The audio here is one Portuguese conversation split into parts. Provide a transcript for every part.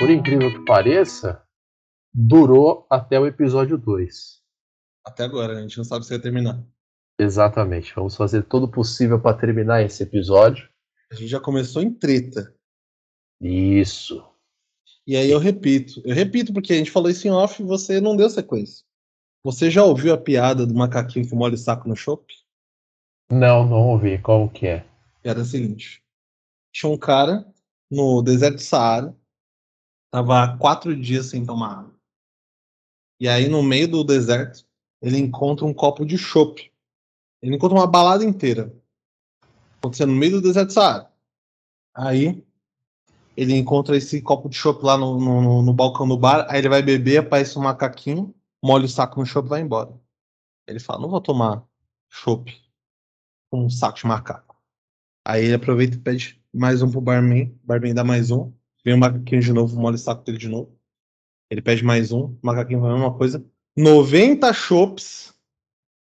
por incrível que pareça, durou até o episódio 2. Até agora, a gente não sabe se vai terminar. Exatamente. Vamos fazer todo o possível para terminar esse episódio. A gente já começou em treta. Isso. E aí eu repito. Eu repito porque a gente falou isso em off e você não deu sequência. Você já ouviu a piada do macaquinho que molha o saco no chopp? Não, não ouvi. Como que é? Era a seguinte. Tinha um cara no deserto do Saara. Tava quatro dias sem tomar água. E aí, no meio do deserto, ele encontra um copo de chopp. Ele encontra uma balada inteira. Acontecendo no meio do deserto Saara. Aí, ele encontra esse copo de chopp lá no, no, no, balcão do bar. Aí ele vai beber, aparece um macaquinho, molha o saco no chopp e vai embora. Ele fala: Não vou tomar chopp com um saco de macaco. Aí ele aproveita e pede mais um pro barman. O barman dá mais um. Vem o macaquinho de novo, molha o saco dele de novo. Ele pede mais um. O macaquinho vai a mesma coisa. 90 chopps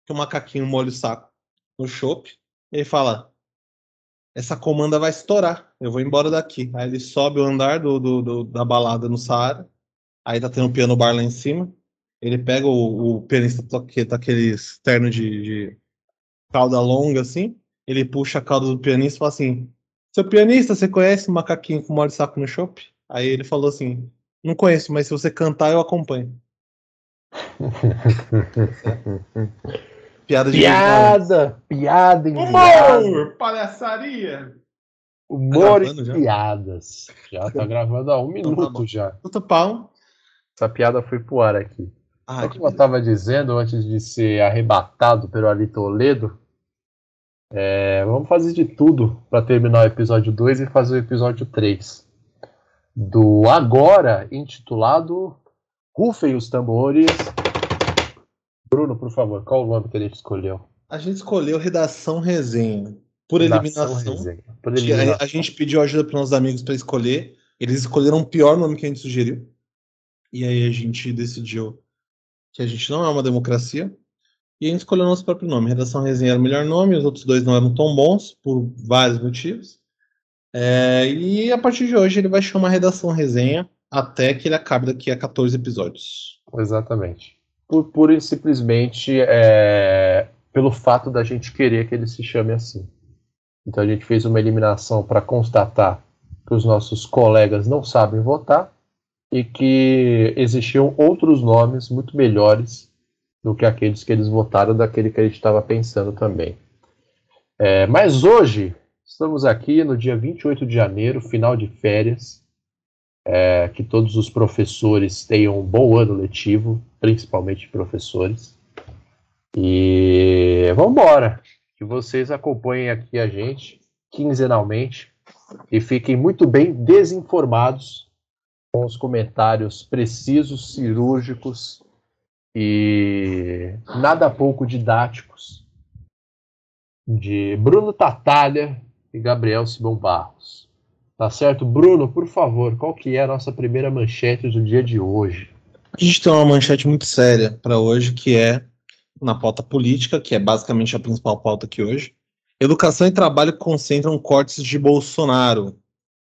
que o macaquinho molha o saco no chopp. Ele fala: Essa comanda vai estourar. Eu vou embora daqui. Aí ele sobe o andar do, do, do da balada no Saara. Aí tá tendo um piano bar lá em cima. Ele pega o, o pianista que tá aquele terno de, de cauda longa assim. Ele puxa a cauda do pianista e fala assim: Seu pianista, você conhece o macaquinho com morde saco no chopp? Aí ele falou assim: Não conheço, mas se você cantar, eu acompanho. piada de Piada! Piada Humor! Palhaçaria! Humor tá e já? piadas. Já tá gravando há um então tá minuto tá já. Puta pau. Essa piada foi pro ar aqui. Ah, Como eu estava dizendo antes de ser arrebatado pelo Ali Toledo, é, vamos fazer de tudo para terminar o episódio 2 e fazer o episódio 3. Do agora intitulado Rufem os Tambores. Bruno, por favor, qual o nome que a gente escolheu? A gente escolheu Redação Resenha. Por redação eliminação. Resenha. Por eliminação. A, gente pediu ajuda para nossos amigos para escolher. Eles escolheram o pior nome que a gente sugeriu. E aí a gente decidiu que a gente não é uma democracia. E a gente escolheu nosso próprio nome. Redação Resenha era o melhor nome, os outros dois não eram tão bons, por vários motivos. É, e a partir de hoje ele vai chamar Redação Resenha até que ele acabe daqui a 14 episódios. Exatamente. Por pura e simplesmente é, pelo fato da gente querer que ele se chame assim. Então a gente fez uma eliminação para constatar que os nossos colegas não sabem votar e que existiam outros nomes muito melhores do que aqueles que eles votaram, daquele que a gente estava pensando também. É, mas hoje, estamos aqui no dia 28 de janeiro, final de férias. É, que todos os professores tenham um bom ano letivo, principalmente professores. E vamos embora. Que vocês acompanhem aqui a gente quinzenalmente e fiquem muito bem desinformados com os comentários precisos, cirúrgicos e nada pouco didáticos de Bruno Tatalha e Gabriel Simão Barros. Tá certo? Bruno, por favor, qual que é a nossa primeira manchete do dia de hoje? A gente tem uma manchete muito séria para hoje, que é na pauta política, que é basicamente a principal pauta aqui hoje. Educação e trabalho concentram cortes de Bolsonaro.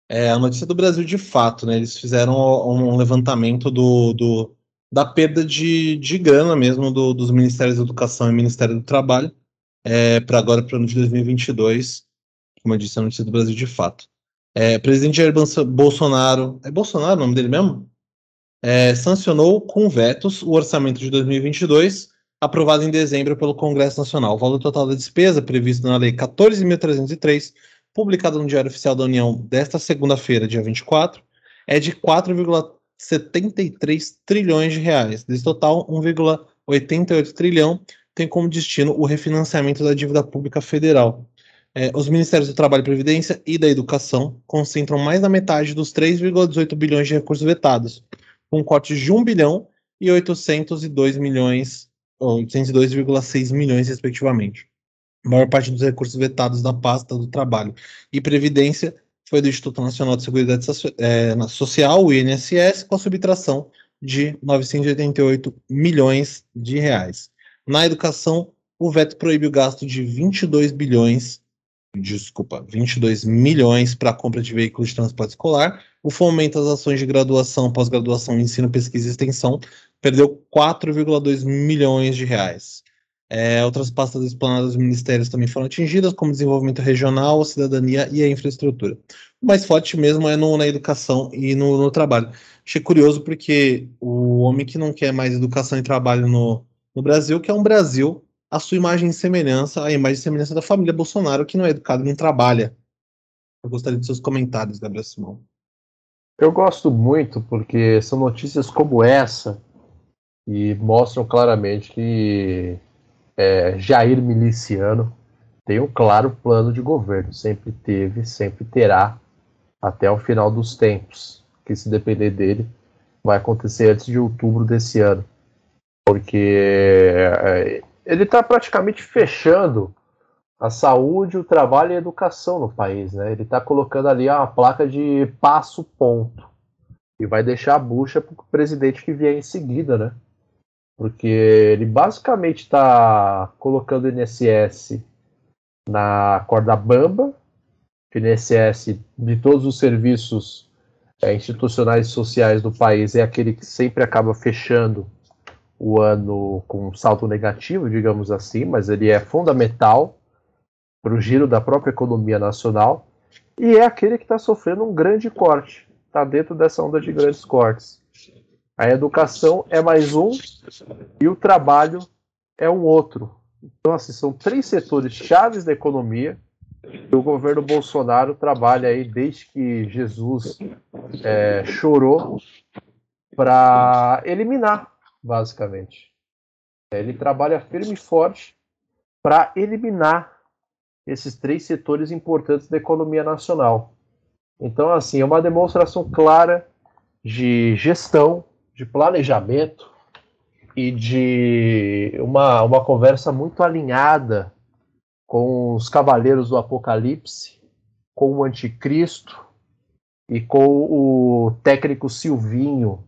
É a notícia do Brasil de fato, né? Eles fizeram um levantamento do, do da perda de, de grana mesmo do, dos Ministérios da Educação e Ministério do Trabalho é, para agora, para o ano de 2022, como eu disse, a notícia do Brasil de fato. É, presidente Jair Bolsonaro, é Bolsonaro o nome dele mesmo? É, sancionou com vetos o orçamento de 2022, aprovado em dezembro pelo Congresso Nacional. O valor total da despesa previsto na Lei 14.303 publicada no Diário Oficial da União desta segunda-feira, dia 24, é de 4,73 trilhões de reais. Desse total, 1,88 trilhão tem como destino o refinanciamento da dívida pública federal. É, os Ministérios do Trabalho e Previdência e da Educação concentram mais da metade dos 3,18 bilhões de recursos vetados, com cortes de 1 bilhão e 802 milhões, 802,6 milhões, respectivamente. A maior parte dos recursos vetados da pasta do trabalho e previdência foi do Instituto Nacional de Seguridade é, Social, o INSS, com a subtração de 988 milhões de reais. Na educação, o veto proíbe o gasto de 22 bilhões, desculpa, 22 milhões para a compra de veículos de transporte escolar, O fomento às ações de graduação, pós-graduação, ensino, pesquisa e extensão perdeu 4,2 milhões de reais. É, outras pastas explanadas dos ministérios também foram atingidas, como desenvolvimento regional, cidadania e a infraestrutura. O mais forte mesmo é no, na educação e no, no, trabalho. Achei curioso porque o homem que não quer mais educação e trabalho no, no Brasil, que é um Brasil, a sua imagem e semelhança, a imagem e semelhança da família Bolsonaro, que não é educado e não trabalha. Eu gostaria de seus comentários, Gabriel Simão. Eu gosto muito porque são notícias como essa e mostram claramente que é, Jair Miliciano tem um claro plano de governo, sempre teve, sempre terá, até o final dos tempos, que se depender dele, vai acontecer antes de outubro desse ano, porque é, ele está praticamente fechando a saúde, o trabalho e a educação no país, né? Ele está colocando ali uma placa de passo ponto e vai deixar a bucha para o presidente que vier em seguida, né? Porque ele basicamente está colocando o INSS na corda bamba, o INSS de todos os serviços é, institucionais e sociais do país é aquele que sempre acaba fechando o ano com um salto negativo, digamos assim, mas ele é fundamental para o giro da própria economia nacional e é aquele que está sofrendo um grande corte, está dentro dessa onda de grandes cortes. A educação é mais um e o trabalho é um outro. Então, assim, são três setores chaves da economia que o governo Bolsonaro trabalha aí desde que Jesus é, chorou para eliminar, basicamente. Ele trabalha firme e forte para eliminar esses três setores importantes da economia nacional. Então, assim, é uma demonstração clara de gestão, de planejamento e de uma, uma conversa muito alinhada com os cavaleiros do Apocalipse, com o Anticristo e com o técnico Silvinho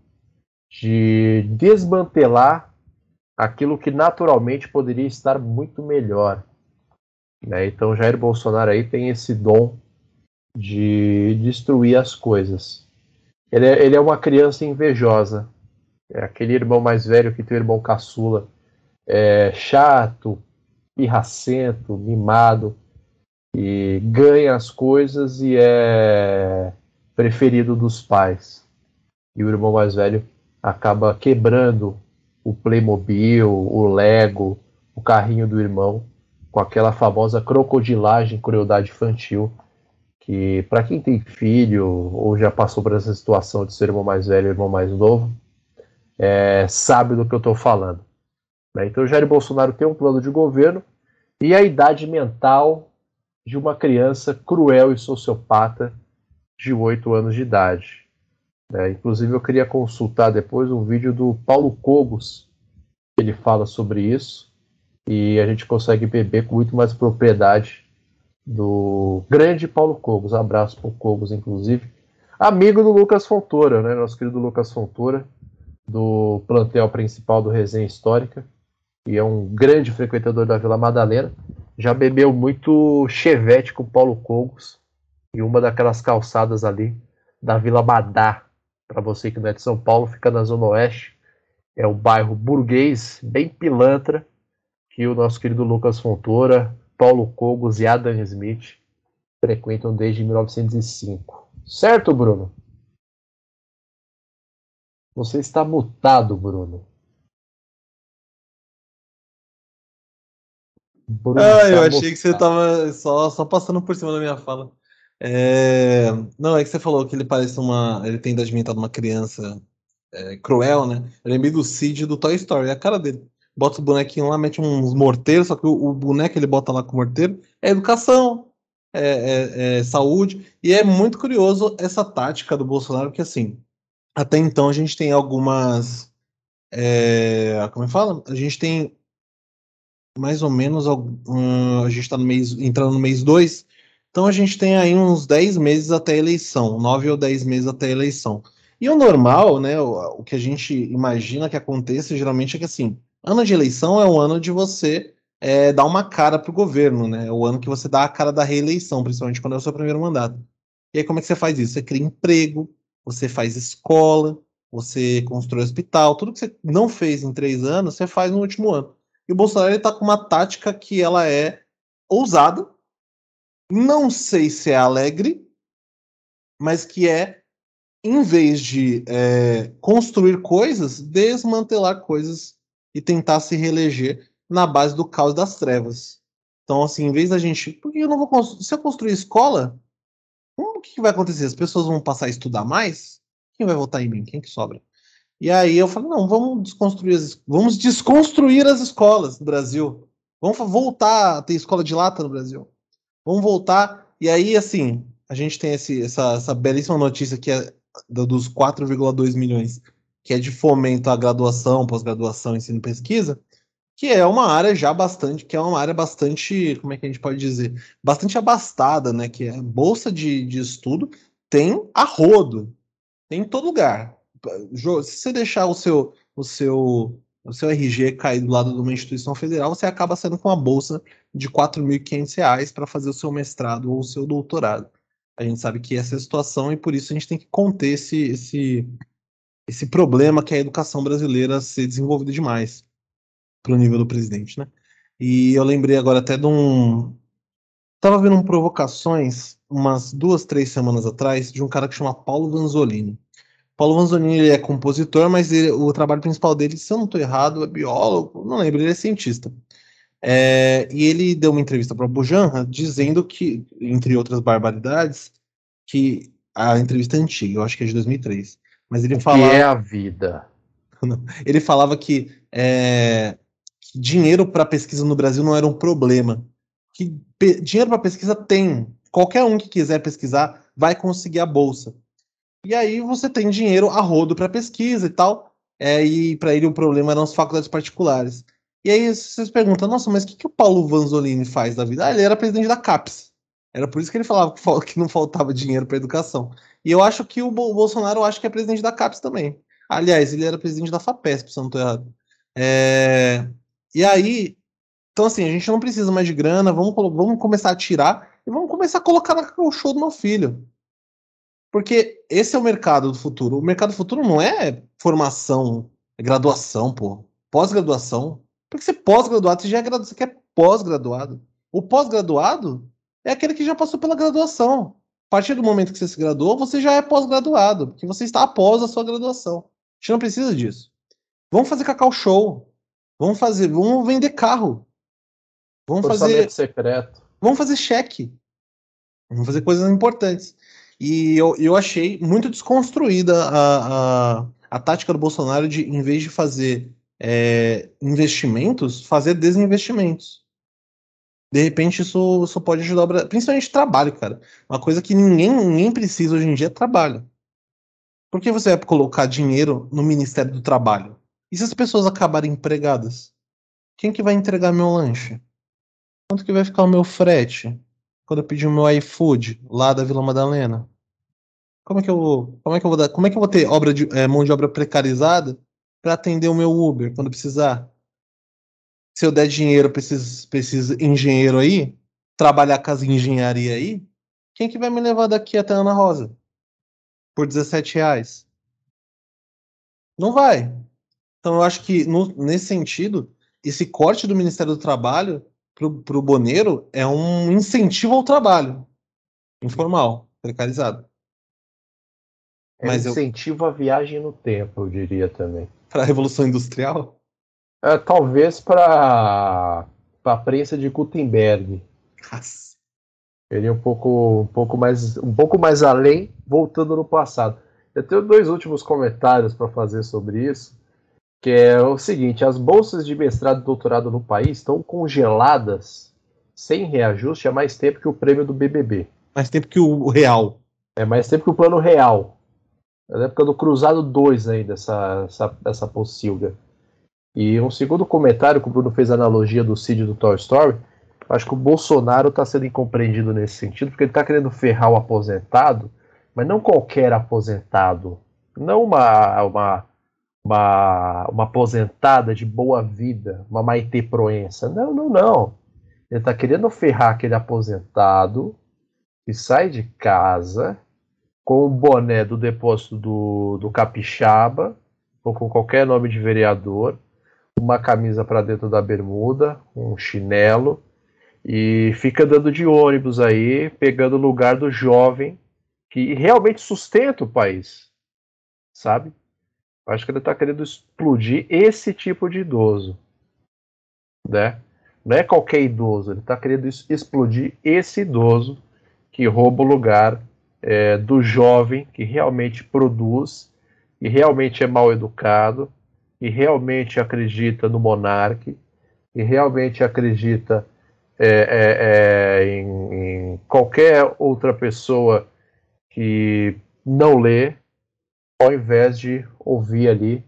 de desmantelar aquilo que naturalmente poderia estar muito melhor. Né? Então Jair Bolsonaro aí tem esse dom de destruir as coisas. Ele é, ele é uma criança invejosa. É aquele irmão mais velho que tem o irmão caçula. É chato, pirracento, mimado, e ganha as coisas e é preferido dos pais. E o irmão mais velho acaba quebrando o Playmobil, o Lego, o carrinho do irmão, com aquela famosa crocodilagem, crueldade infantil, que para quem tem filho ou já passou por essa situação de ser irmão mais velho e irmão mais novo, é, sabe do que eu estou falando. Né? Então, Jair Bolsonaro tem um plano de governo e a idade mental de uma criança cruel e sociopata de 8 anos de idade. Né? Inclusive, eu queria consultar depois um vídeo do Paulo Cogos, ele fala sobre isso, e a gente consegue beber com muito mais propriedade do grande Paulo Cogos. Abraço para o Cogos, inclusive. Amigo do Lucas Fontoura, né? Nosso querido Lucas Fontoura do plantel principal do Resenha Histórica, e é um grande frequentador da Vila Madalena. Já bebeu muito chevette com Paulo Cogos e uma daquelas calçadas ali da Vila Madá. Para você que não é de São Paulo, fica na Zona Oeste. É o bairro burguês, bem pilantra, que o nosso querido Lucas Fontoura, Paulo Cogos e Adam Smith frequentam desde 1905. Certo, Bruno? Você está mutado, Bruno. Bruno ah, eu achei mutado. que você estava só, só passando por cima da minha fala. É... Não, é que você falou que ele parece uma. Ele tem idade mental de uma criança é, cruel, né? Eu lembrei do Cid do Toy Story, é a cara dele. Bota o bonequinho lá, mete uns morteiros, só que o, o boneco ele bota lá com morteiro é educação, é, é, é saúde. E é muito curioso essa tática do Bolsonaro, que assim, até então a gente tem algumas. É, como é que fala? A gente tem mais ou menos. Um, a gente está entrando no mês 2. Então a gente tem aí uns 10 meses até a eleição, 9 ou 10 meses até a eleição. E o normal, né, o, o, que a gente imagina que aconteça geralmente é que assim, ano de eleição é o ano de você é, dar uma cara para o governo, né? É o ano que você dá a cara da reeleição, principalmente quando é o seu primeiro mandato. E aí como é que você faz isso? Você cria emprego, você faz escola, você constrói hospital, tudo que você não fez em três anos, você faz no último ano. E o Bolsonaro está com uma tática que ela é ousada, não sei se é alegre, mas que é, em vez de é, construir coisas, desmantelar coisas e tentar se reeleger na base do caos das trevas. Então, assim, em vez da gente. Por que eu não vou? Se eu construir escola, o que, que vai acontecer? As pessoas vão passar a estudar mais? Quem vai votar em mim? Quem que sobra? E aí eu falei, não, vamos desconstruir as, vamos desconstruir as escolas do Brasil. Vamos voltar a ter escola de lata no Brasil. Vamos voltar. E aí, assim, a gente tem esse, essa, essa belíssima notícia que é dos 4,2 milhões, que é de fomento à graduação, pós-graduação, ensino e pesquisa que é uma área já bastante, que é uma área bastante, como é que a gente pode dizer, bastante abastada, né? Que é bolsa de, de estudo tem a rodo, tem em todo lugar. Se você deixar o seu, o seu, o seu RG cair do lado de uma instituição federal, você acaba saindo com uma bolsa de R$ 4.500 para fazer o seu mestrado ou o seu doutorado. A gente sabe que essa é a situação e por isso a gente tem que conter esse, esse, esse problema que é a educação brasileira ser desenvolvida demais pro nível do presidente, né? E eu lembrei agora até de um. Tava vendo um provocações umas duas, três semanas atrás de um cara que chama Paulo Vanzolini. Paulo Vanzolini ele é compositor, mas ele, o trabalho principal dele, se eu não estou errado, é biólogo, não lembro, ele é cientista. É, e ele deu uma entrevista para Bujanra dizendo que, entre outras barbaridades, que a entrevista é antiga, eu acho que é de 2003, mas ele fala. Que é a vida. ele falava que é, dinheiro para pesquisa no Brasil não era um problema. Que dinheiro para pesquisa tem. Qualquer um que quiser pesquisar vai conseguir a bolsa. E aí você tem dinheiro a rodo para pesquisa e tal. É, e para ele o problema eram as faculdades particulares. E aí vocês perguntam, nossa, mas o que, que o Paulo Vanzolini faz da vida? Ah, ele era presidente da CAPES. Era por isso que ele falava que não faltava dinheiro para educação. E eu acho que o Bolsonaro acho que é presidente da CAPES também. Aliás, ele era presidente da FAPESP, se eu não estou errado. É... E aí, então assim, a gente não precisa mais de grana, vamos, vamos começar a tirar e vamos começar a colocar no show do meu filho. Porque esse é o mercado do futuro. O mercado do futuro não é formação, é graduação, pô. Pós-graduação. Porque você é pós-graduado, você já é graduado, você quer pós-graduado. O pós-graduado é aquele que já passou pela graduação. A partir do momento que você se graduou, você já é pós-graduado, porque você está após a sua graduação. A gente não precisa disso. Vamos fazer cacau show. Vamos fazer, vamos vender carro. Vamos fazer secreto. Vamos fazer cheque. Vamos fazer coisas importantes. E eu, eu achei muito desconstruída a, a, a tática do Bolsonaro de, em vez de fazer é, investimentos, fazer desinvestimentos. De repente, isso, isso pode ajudar o Brasil. Principalmente trabalho, cara. Uma coisa que ninguém, ninguém precisa hoje em dia é trabalho. Por que você vai colocar dinheiro no Ministério do Trabalho? E se as pessoas acabarem empregadas? Quem que vai entregar meu lanche? Quanto que vai ficar o meu frete? Quando eu pedir o meu iFood lá da Vila Madalena? Como é que eu vou, como é que eu vou dar, como é que eu vou ter obra de, é, mão de obra precarizada para atender o meu Uber quando precisar? Se eu der dinheiro para esses, pra esses engenheiro aí, trabalhar com as engenharia aí, quem que vai me levar daqui até Ana Rosa? Por 17 reais? Não vai. Então, eu acho que, no, nesse sentido, esse corte do Ministério do Trabalho para o Boneiro é um incentivo ao trabalho informal, precarizado. É Mas um incentivo eu... à viagem no tempo, eu diria também. Para a Revolução Industrial? É, talvez para a prensa de Gutenberg. Nossa. Ele é um pouco, um pouco mais um pouco mais além, voltando no passado. Eu tenho dois últimos comentários para fazer sobre isso que é o seguinte: as bolsas de mestrado e doutorado no país estão congeladas sem reajuste há mais tempo que o prêmio do BBB. Mais tempo que o real. É mais tempo que o plano real. É na época do Cruzado 2 ainda, essa, essa, essa pocilga. E um segundo comentário, que o Bruno fez a analogia do Cid do Toy Story, acho que o Bolsonaro está sendo incompreendido nesse sentido, porque ele está querendo ferrar o aposentado, mas não qualquer aposentado. Não uma, uma uma, uma aposentada de boa vida, uma Maite Proença. Não, não, não. Ele está querendo ferrar aquele aposentado que sai de casa com o boné do depósito do, do Capixaba, ou com qualquer nome de vereador, uma camisa para dentro da bermuda, um chinelo, e fica andando de ônibus aí, pegando o lugar do jovem que realmente sustenta o país, sabe? Acho que ele está querendo explodir esse tipo de idoso, né? Não é qualquer idoso, ele está querendo explodir esse idoso que rouba o lugar é, do jovem que realmente produz e realmente é mal educado e realmente acredita no monarca e realmente acredita é, é, é, em, em, qualquer outra pessoa que não lê, ao invés de ouvir ali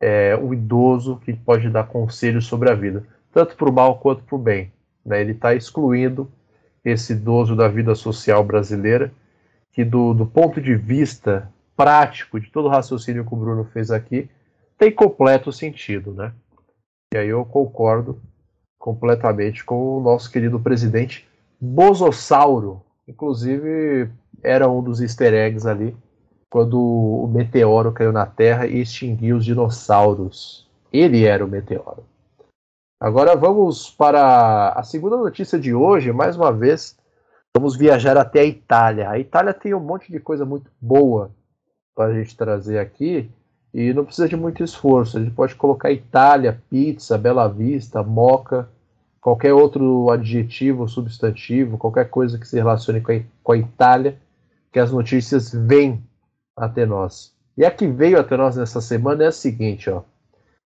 é, o idoso que pode dar conselhos sobre a vida, tanto para o mal quanto para o bem. Né? Ele está excluindo esse idoso da vida social brasileira, que do, do ponto de vista prático de todo o raciocínio que o Bruno fez aqui, tem completo sentido, né? E aí eu concordo completamente com o nosso querido presidente Bosossauro. Inclusive, era um dos easter eggs ali, quando o meteoro caiu na Terra e extinguiu os dinossauros. Ele era o meteoro. Agora vamos para a segunda notícia de hoje. Mais uma vez, vamos viajar até a Itália. A Itália tem um monte de coisa muito boa para a gente trazer aqui. E não precisa de muito esforço. A gente pode colocar Itália, pizza, Bela Vista, moca, qualquer outro adjetivo, substantivo, qualquer coisa que se relacione com a, Itália, que as notícias vêm até nós. E a que veio até nós nessa semana é a seguinte, ó.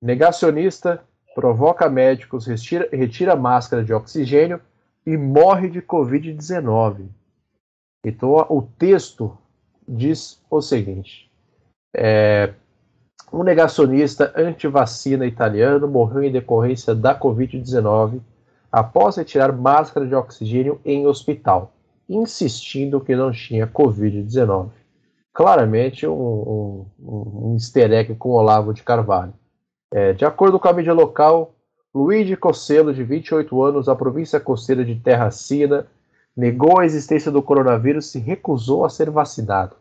Negacionista provoca médicos, retira, retira máscara de oxigênio e morre de Covid-19. Então, o texto diz o seguinte: é, um negacionista anti-vacina italiano morreu em decorrência da Covid-19 após retirar máscara de oxigênio em hospital, insistindo que não tinha Covid-19. Claramente um, um, um easter egg com Olavo de Carvalho. É, de acordo com a mídia local, Luigi Cosselo, de 28 anos, da província costeira de Terra Sina, negou a existência do coronavírus e recusou a ser vacinado.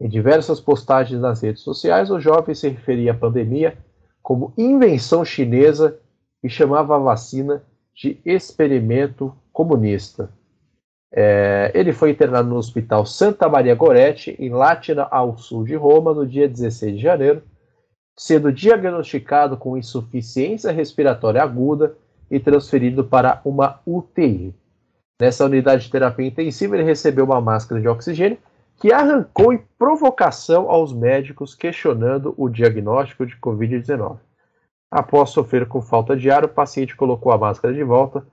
Em diversas postagens nas redes sociais, o jovem se referia à pandemia como invenção chinesa e chamava a vacina de experimento comunista. É, ele foi internado no Hospital Santa Maria Goretti, em Látina, ao sul de Roma, no dia 16 de janeiro, sendo diagnosticado com insuficiência respiratória aguda e transferido para uma UTI. Nessa unidade de terapia intensiva, ele recebeu uma máscara de oxigênio que arrancou em provocação aos médicos questionando o diagnóstico de Covid-19. Após sofrer com falta de ar, o paciente colocou a máscara de volta,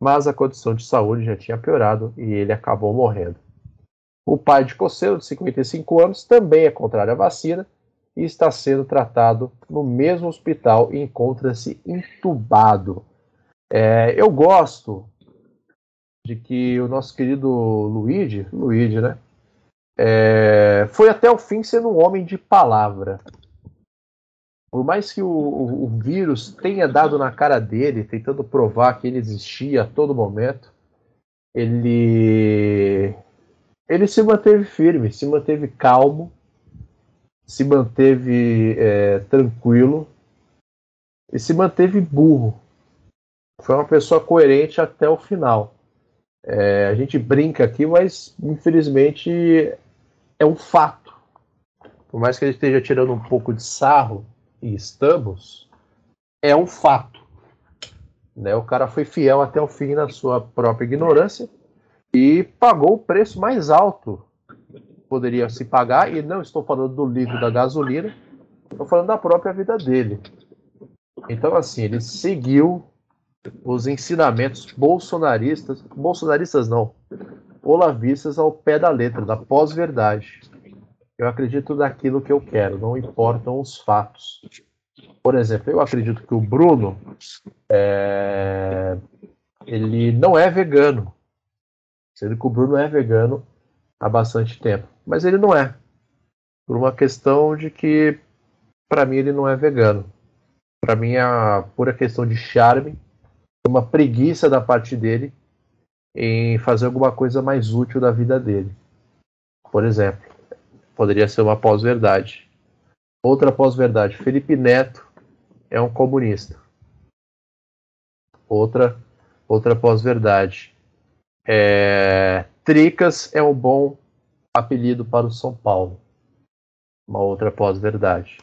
mas a condição de saúde já tinha piorado e ele acabou morrendo. O pai de Cosselo, de 55 anos, também é contrário à vacina e está sendo tratado no mesmo hospital e encontra-se entubado. É, eu gosto de que o nosso querido Luigi, Luigi, né? É, foi até o fim sendo um homem de palavra. Por mais que o, o, o, vírus tenha dado na cara dele, tentando provar que ele existia a todo momento, ele ele se manteve firme, se manteve calmo, se manteve é, tranquilo e se manteve burro. Foi uma pessoa coerente até o final. É, a gente brinca aqui, mas infelizmente é um fato. Por mais que ele esteja tirando um pouco de sarro, e estamos, é um fato. Né? O cara foi fiel até o fim na sua própria ignorância e pagou o preço mais alto poderia se pagar, e não estou falando do litro da gasolina, estou falando da própria vida dele. Então, assim, ele seguiu os ensinamentos bolsonaristas, bolsonaristas não, olavistas ao pé da letra, da pós-verdade. Eu acredito naquilo que eu quero, não importam os fatos. Por exemplo, eu acredito que o Bruno é... ele não é vegano. Sendo que o Bruno é vegano há bastante tempo. Mas ele não é. Por uma questão de que, para mim, ele não é vegano. Para mim, é a pura questão de charme, uma preguiça da parte dele em fazer alguma coisa mais útil da vida dele. Por exemplo, Poderia ser uma pós-verdade. Outra pós-verdade. Felipe Neto é um comunista. Outra, outra pós-verdade. É, Tricas é um bom apelido para o São Paulo. Uma outra pós-verdade.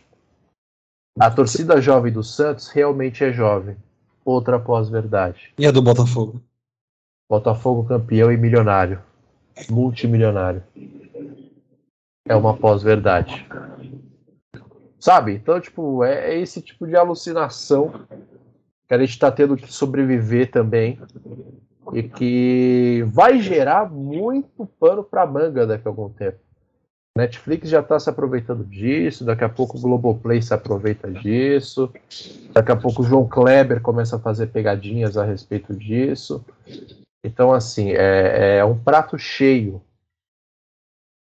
A torcida jovem do Santos realmente é jovem. Outra pós-verdade. E a do Botafogo? Botafogo campeão e milionário. Multimilionário. É uma pós-verdade. Sabe? Então, tipo, é, é, esse tipo de alucinação que a gente está tendo que sobreviver também. E que vai gerar muito pano para manga daqui a algum tempo. Netflix já está se aproveitando disso, daqui a pouco o Globoplay se aproveita disso, daqui a pouco o João Kleber começa a fazer pegadinhas a respeito disso. Então, assim, é, é um prato cheio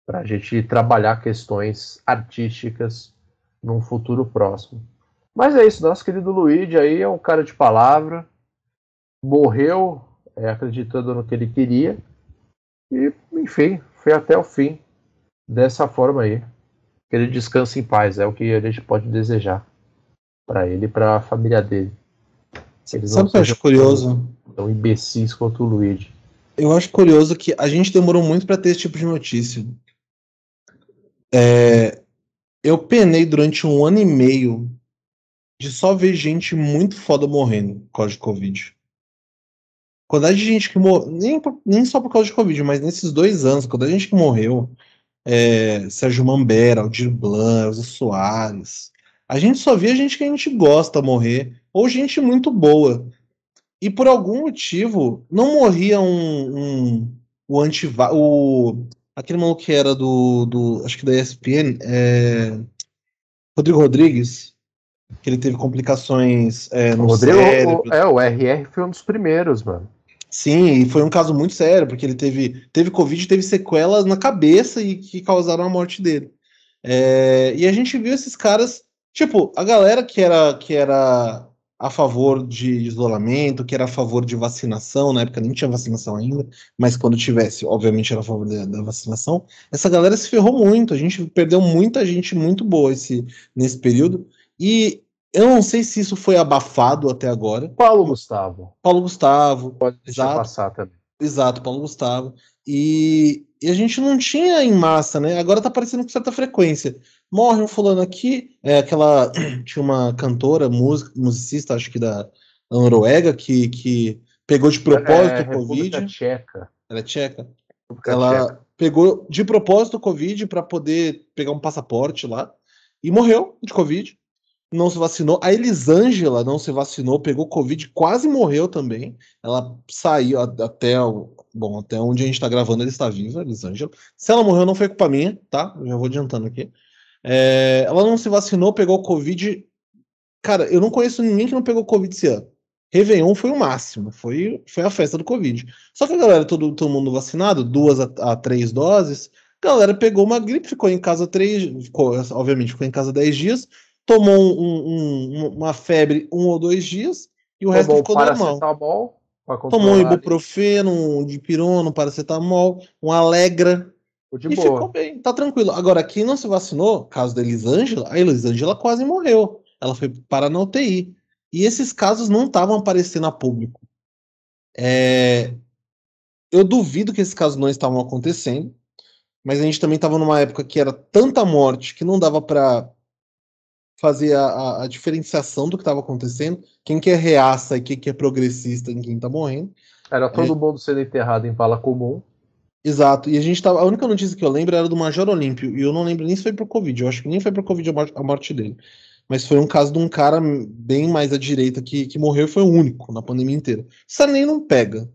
para a gente trabalhar questões artísticas num futuro próximo. Mas é isso, nosso querido Luigi aí é um cara de palavra, morreu é, acreditando no que ele queria, e, enfim, foi até o fim dessa forma aí. Que ele descanse em paz, é o que a gente pode desejar para ele e para a família dele. Eles Sabe o que eu acho curioso? Tão imbecis quanto o Luigi. Eu acho curioso que a gente demorou muito para ter esse tipo de notícia. É, eu penei durante um ano e meio de só ver gente muito foda morrendo por causa de Covid. Quantidade de gente que morreu, nem, nem só por causa de Covid, mas nesses dois anos, quando a gente que morreu, é, Sérgio Mambera, Aldir Blanc, Elza Soares. A gente só via gente que a gente gosta morrer, ou gente muito boa. E por algum motivo, não morria um, um o antiva o aquele maluco que era do, do acho que da ESPN, é, Rodrigo Rodrigues, que ele teve complicações é, no Rodrigo, cérebro. O, é, o RR foi um dos primeiros, mano. Sim, e foi um caso muito sério, porque ele teve, teve Covid, teve sequelas na cabeça e que causaram a morte dele. É, e a gente viu esses caras, tipo, a galera que era, que era a favor de isolamento, que era a favor de vacinação, na época nem tinha vacinação ainda, mas quando tivesse, obviamente era a favor da, da vacinação, essa galera se ferrou muito, a gente perdeu muita gente muito boa esse, nesse período, e eu não sei se isso foi abafado até agora. Paulo Gustavo. Paulo Gustavo. Pode deixar exato, passar também. Exato, Paulo Gustavo. E, e, a gente não tinha em massa, né? Agora tá aparecendo com certa frequência. Morre um fulano aqui, é aquela. Tinha uma cantora, música, musicista, acho que da, Noruega, que, que pegou de propósito é, o Covid. Tcheca. Ela é tcheca. República ela tcheca. pegou de propósito o Covid para poder pegar um passaporte lá e morreu de Covid não se vacinou. A Elisângela não se vacinou, pegou Covid, quase morreu também. Ela saiu até o. Bom, até onde a gente está gravando, ela está viva, Elisângela. Se ela morreu, não foi culpa minha, tá? Eu já vou adiantando aqui. É, ela não se vacinou, pegou Covid. Cara, eu não conheço ninguém que não pegou Covid esse ano. Réveillon foi o máximo, foi, foi a festa do Covid. Só que a galera, todo, todo mundo vacinado, duas a, a três doses, a galera pegou uma gripe, ficou em casa três, ficou, obviamente ficou em casa dez dias, tomou um, um, uma febre um ou dois dias e o tomou resto ficou normal. Tomou um ibuprofeno, um dipirona, um paracetamol, um Alegra. De e boa. ficou bem, tá tranquilo. Agora, quem não se vacinou, caso da Elisângela, a Elisângela quase morreu. Ela foi para na UTI. E esses casos não estavam aparecendo a público. É... Eu duvido que esses casos não estavam acontecendo, mas a gente também estava numa época que era tanta morte que não dava para fazer a, a, diferenciação do que estava acontecendo, quem que é reaça e quem que é progressista em quem está morrendo. Era todo é. mundo sendo enterrado em vala comum. Exato, e a gente tava. A única notícia que eu lembro era do Major Olímpio, e eu não lembro nem se foi pro Covid, eu acho que nem foi pro Covid a morte, a morte dele. Mas foi um caso de um cara bem mais à direita que, que morreu e foi o único na pandemia inteira. Sarney não pega.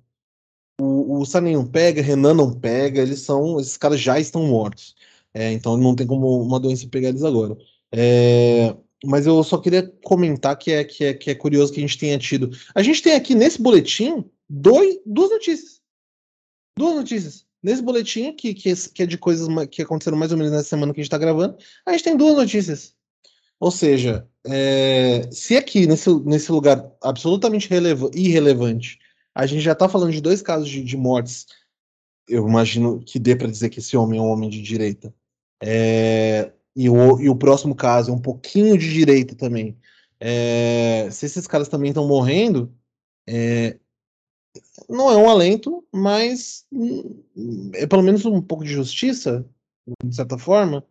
O, o Sarney não pega, Renan não pega, eles são. Esses caras já estão mortos. É, então não tem como uma doença pegar eles agora. É, mas eu só queria comentar que é, que, é, que é curioso que a gente tenha tido. A gente tem aqui nesse boletim dois, duas notícias. Duas notícias. Nesse boletim, que, que, que é de coisas que aconteceram mais ou menos nessa semana que a gente está gravando, a gente tem duas notícias. Ou seja, é, se aqui, nesse, nesse lugar absolutamente irrelevante, a gente já está falando de dois casos de, de mortes, eu imagino que dê para dizer que esse homem é um homem de direita é, e, o, e o próximo caso é um pouquinho de direita também, é, se esses caras também estão morrendo, é, não é um alento, mas hum, é pelo menos um pouco de justiça, de certa forma.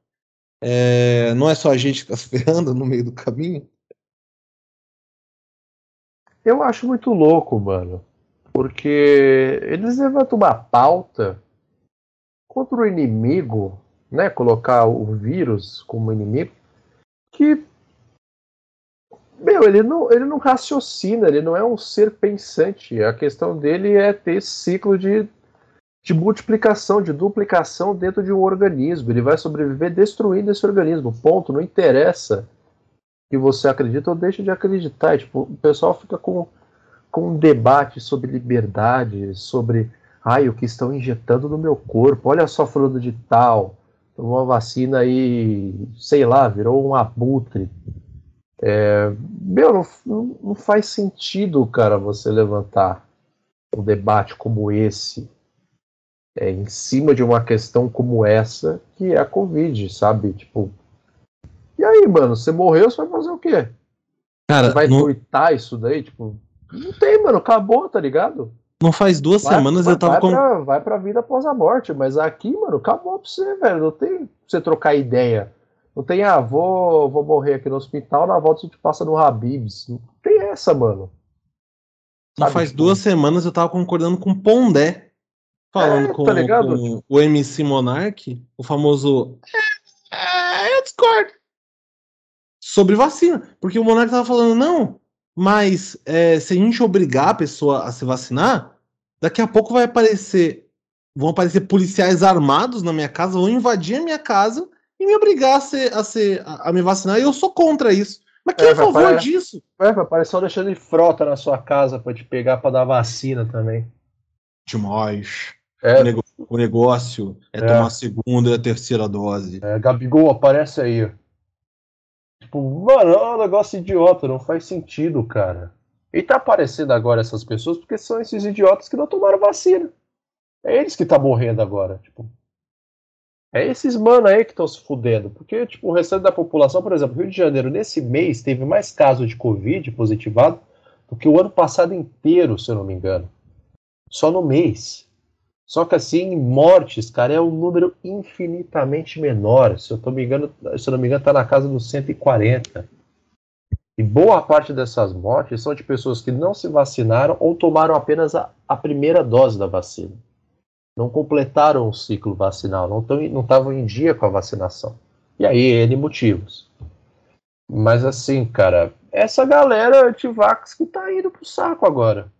É, não é só a gente que está se ferrando no meio do caminho. Eu acho muito louco, mano. Porque eles levantam uma pauta contra o inimigo, né? Colocar o vírus como inimigo, que meu, ele não, ele não raciocina, ele não é um ser pensante. A questão dele é ter esse ciclo de, de multiplicação, de duplicação dentro de um organismo. Ele vai sobreviver destruindo esse organismo. Ponto. Não interessa que você acredita ou deixe de acreditar. E, tipo, o pessoal fica com, com um debate sobre liberdade, sobre ai, o que estão injetando no meu corpo. Olha só falando de tal. Tomou uma vacina e, sei lá, virou um abutre. É, meu, não, não faz sentido, cara, você levantar um debate como esse é, em cima de uma questão como essa, que é a Covid, sabe? Tipo, e aí, mano, você morreu, você vai fazer o quê? Cara, você vai não... tuitar isso daí? Tipo, não tem, mano, acabou, tá ligado? Não faz duas vai, semanas vai, eu tava vai com. Pra, vai pra vida após a morte, mas aqui, mano, acabou pra você, velho. Não tem pra você trocar ideia. Não tem, ah, vou, vou morrer aqui no hospital, na volta a gente passa no Habibs. Não tem essa, mano. Não faz tipo... duas semanas eu tava concordando com o Pondé. Falando é, com, tá com, o MC Monark, o famoso. É, é, eu discordo. Sobre vacina. Porque o Monark tava falando, não, mas é, se a gente obrigar a pessoa a se vacinar, daqui a pouco vai aparecer. Vão aparecer policiais armados na minha casa, vão invadir a minha casa e me obrigar a, ser, a, ser, a, a me vacinar. E eu sou contra isso. Mas quem é, é a favor disso? É, vai aparecer o Alexandre Frota na sua casa para te pegar para dar vacina também. Demais. É. O, nego... o, negócio é, é, tomar a segunda e a terceira dose. É, Gabigol, aparece aí. Tipo, mano, é um negócio idiota, não faz sentido, cara. E tá aparecendo agora essas pessoas porque são esses idiotas que não tomaram vacina. É eles que tá morrendo agora. Tipo, é esses mano aí que estão se fudendo. Porque, tipo, o restante da população, por exemplo, Rio de Janeiro, nesse mês, teve mais casos de Covid positivado do que o ano passado inteiro, se eu não me engano. Só no mês. Só que assim, mortes, cara, é um número infinitamente menor. Se eu, tô me engano, se eu não me engano, tá na casa dos 140. E boa parte dessas mortes são de pessoas que não se vacinaram ou tomaram apenas a, a primeira dose da vacina não completaram o ciclo vacinal, não estavam não em dia com a vacinação. E aí, N motivos. Mas assim, cara, essa galera antivax que tá indo pro saco agora.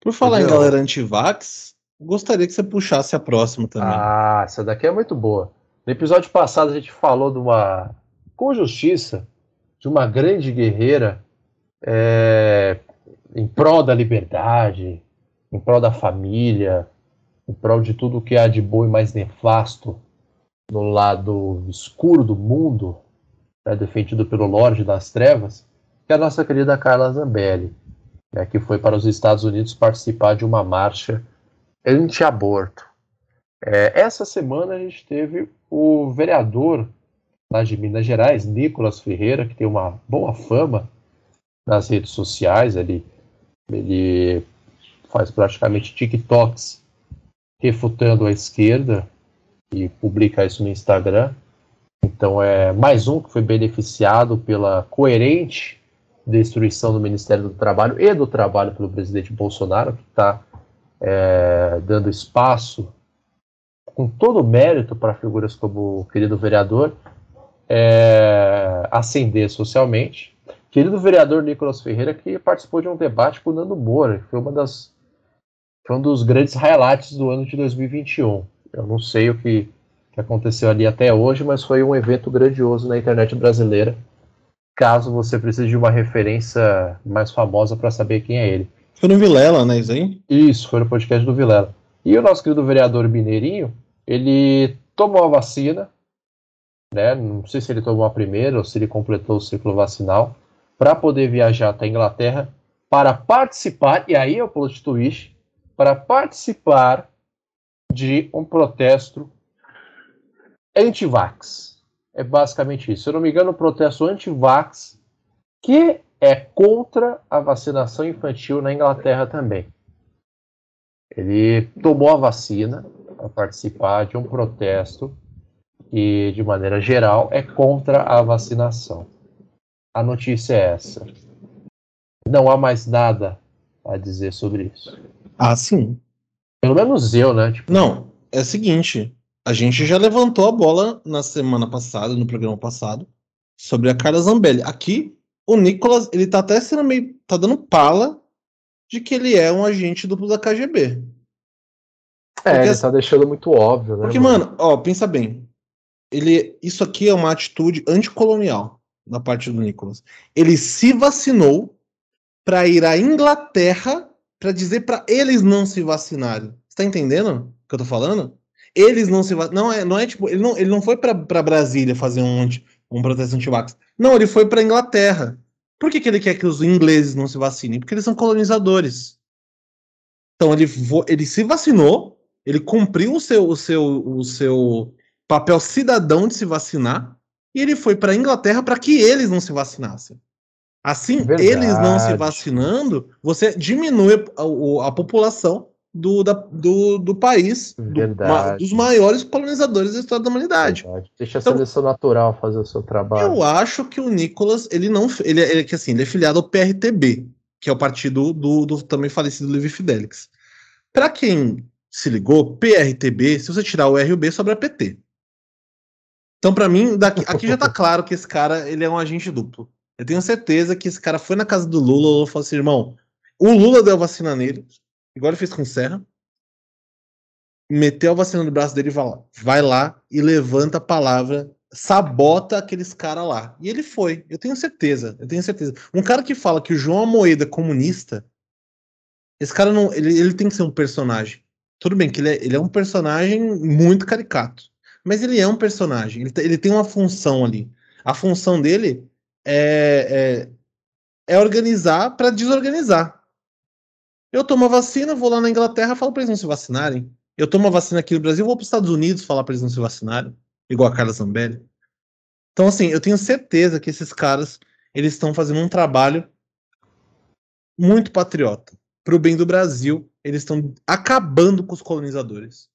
Por falar Entendeu? em galera antivax, gostaria que você puxasse a próxima também. Ah, essa daqui é muito boa. No episódio passado a gente falou de uma, com justiça, de uma grande guerreira é, em prol da liberdade, em prol da família, em prol de tudo que há de bom e mais nefasto no lado escuro do mundo, né, defendido pelo Lorde das Trevas, que é a nossa querida Carla Zambelli, né, que foi para os Estados Unidos participar de uma marcha anti-aborto. É, essa semana a gente teve o vereador lá de Minas Gerais, Nicolas Ferreira, que tem uma boa fama nas redes sociais. Ele, ele faz praticamente TikToks refutando a esquerda e publica isso no Instagram. Então é mais um que foi beneficiado pela coerente destruição do Ministério do Trabalho e do Trabalho pelo presidente Bolsonaro, que está é, dando espaço com todo o mérito para figuras como o querido vereador é, ascender socialmente. Querido vereador Nicolas Ferreira, que participou de um debate com o Nando Moura, que foi uma das foi um dos grandes highlights do ano de 2021. Eu não sei o que, que aconteceu ali até hoje, mas foi um evento grandioso na internet brasileira. Caso você precise de uma referência mais famosa para saber quem é ele. Foi no Vilela, né, isso aí? Isso, foi no podcast do Vilela. E o nosso querido vereador Mineirinho, ele tomou a vacina, né? Não sei se ele tomou a primeira ou se ele completou o ciclo vacinal, para poder viajar até a Inglaterra para participar, e aí é o plot twist, para participar de um protesto anti-vax. É basicamente isso. Se eu não me engano, o protesto anti-vax, que é contra a vacinação infantil na Inglaterra também. Ele tomou a vacina para participar de um protesto que, de maneira geral, é contra a vacinação. A notícia é essa. Não há mais nada a dizer sobre isso. Ah, sim. Pelo menos eu, né? Tipo... Não, é o seguinte. A gente já levantou a bola na semana passada, no programa passado, sobre a Carla Zambelli. Aqui, o Nicolas, ele tá até sendo meio. tá dando pala de que ele é um agente duplo da KGB. É, porque, ele tá deixando muito óbvio, né? Porque, mano, ó, pensa bem. Ele, isso aqui é uma atitude anticolonial da parte do Nicolas. Ele se vacinou para ir à Inglaterra para dizer para eles não se vacinarem. Você tá entendendo o que eu tô falando? Eles não se não é não é tipo ele não, ele não foi para Brasília fazer um um protesto anti-vax. Não, ele foi para Inglaterra. Por que, que ele quer que os ingleses não se vacinem? Porque eles são colonizadores. Então ele, ele se vacinou, ele cumpriu o seu, o seu, o seu papel cidadão de se vacinar e ele foi para Inglaterra para que eles não se vacinassem. Assim, Verdade. eles não se vacinando, você diminui a, a população do, da, do, do país, do, ma, dos maiores colonizadores da história da humanidade. Verdade. Deixa a então, seleção natural fazer o seu trabalho. Eu acho que o Nicolas, ele não. Ele, ele, que assim, ele é filiado ao PRTB, que é o partido do, do também falecido Levi Fidelix. Para quem se ligou, PRTB, se você tirar o R e o B, sobra PT. Então, para mim, daqui, aqui já tá claro que esse cara ele é um agente duplo. Eu tenho certeza que esse cara foi na casa do Lula, Lula falou assim, irmão, o Lula deu vacina nele, igual ele fez com o Serra, meteu a vacina no braço dele e vai lá, vai lá e levanta a palavra, sabota aqueles caras lá. E ele foi, eu tenho certeza, eu tenho certeza. Um cara que fala que o João Moeda é comunista, esse cara não, ele, ele tem que ser um personagem. Tudo bem que ele é, ele é um personagem muito caricato, mas ele é um personagem, ele, ele tem uma função ali. A função dele é, é, é organizar para desorganizar. Eu tomo a vacina, vou lá na Inglaterra, falo para eles não se vacinarem. Eu tomo a vacina aqui no Brasil, vou para os Estados Unidos falar para eles não se vacinarem, igual a Carla Zambelli. Então, assim, eu tenho certeza que esses caras eles estão fazendo um trabalho muito patriota para o bem do Brasil. Eles estão acabando com os colonizadores.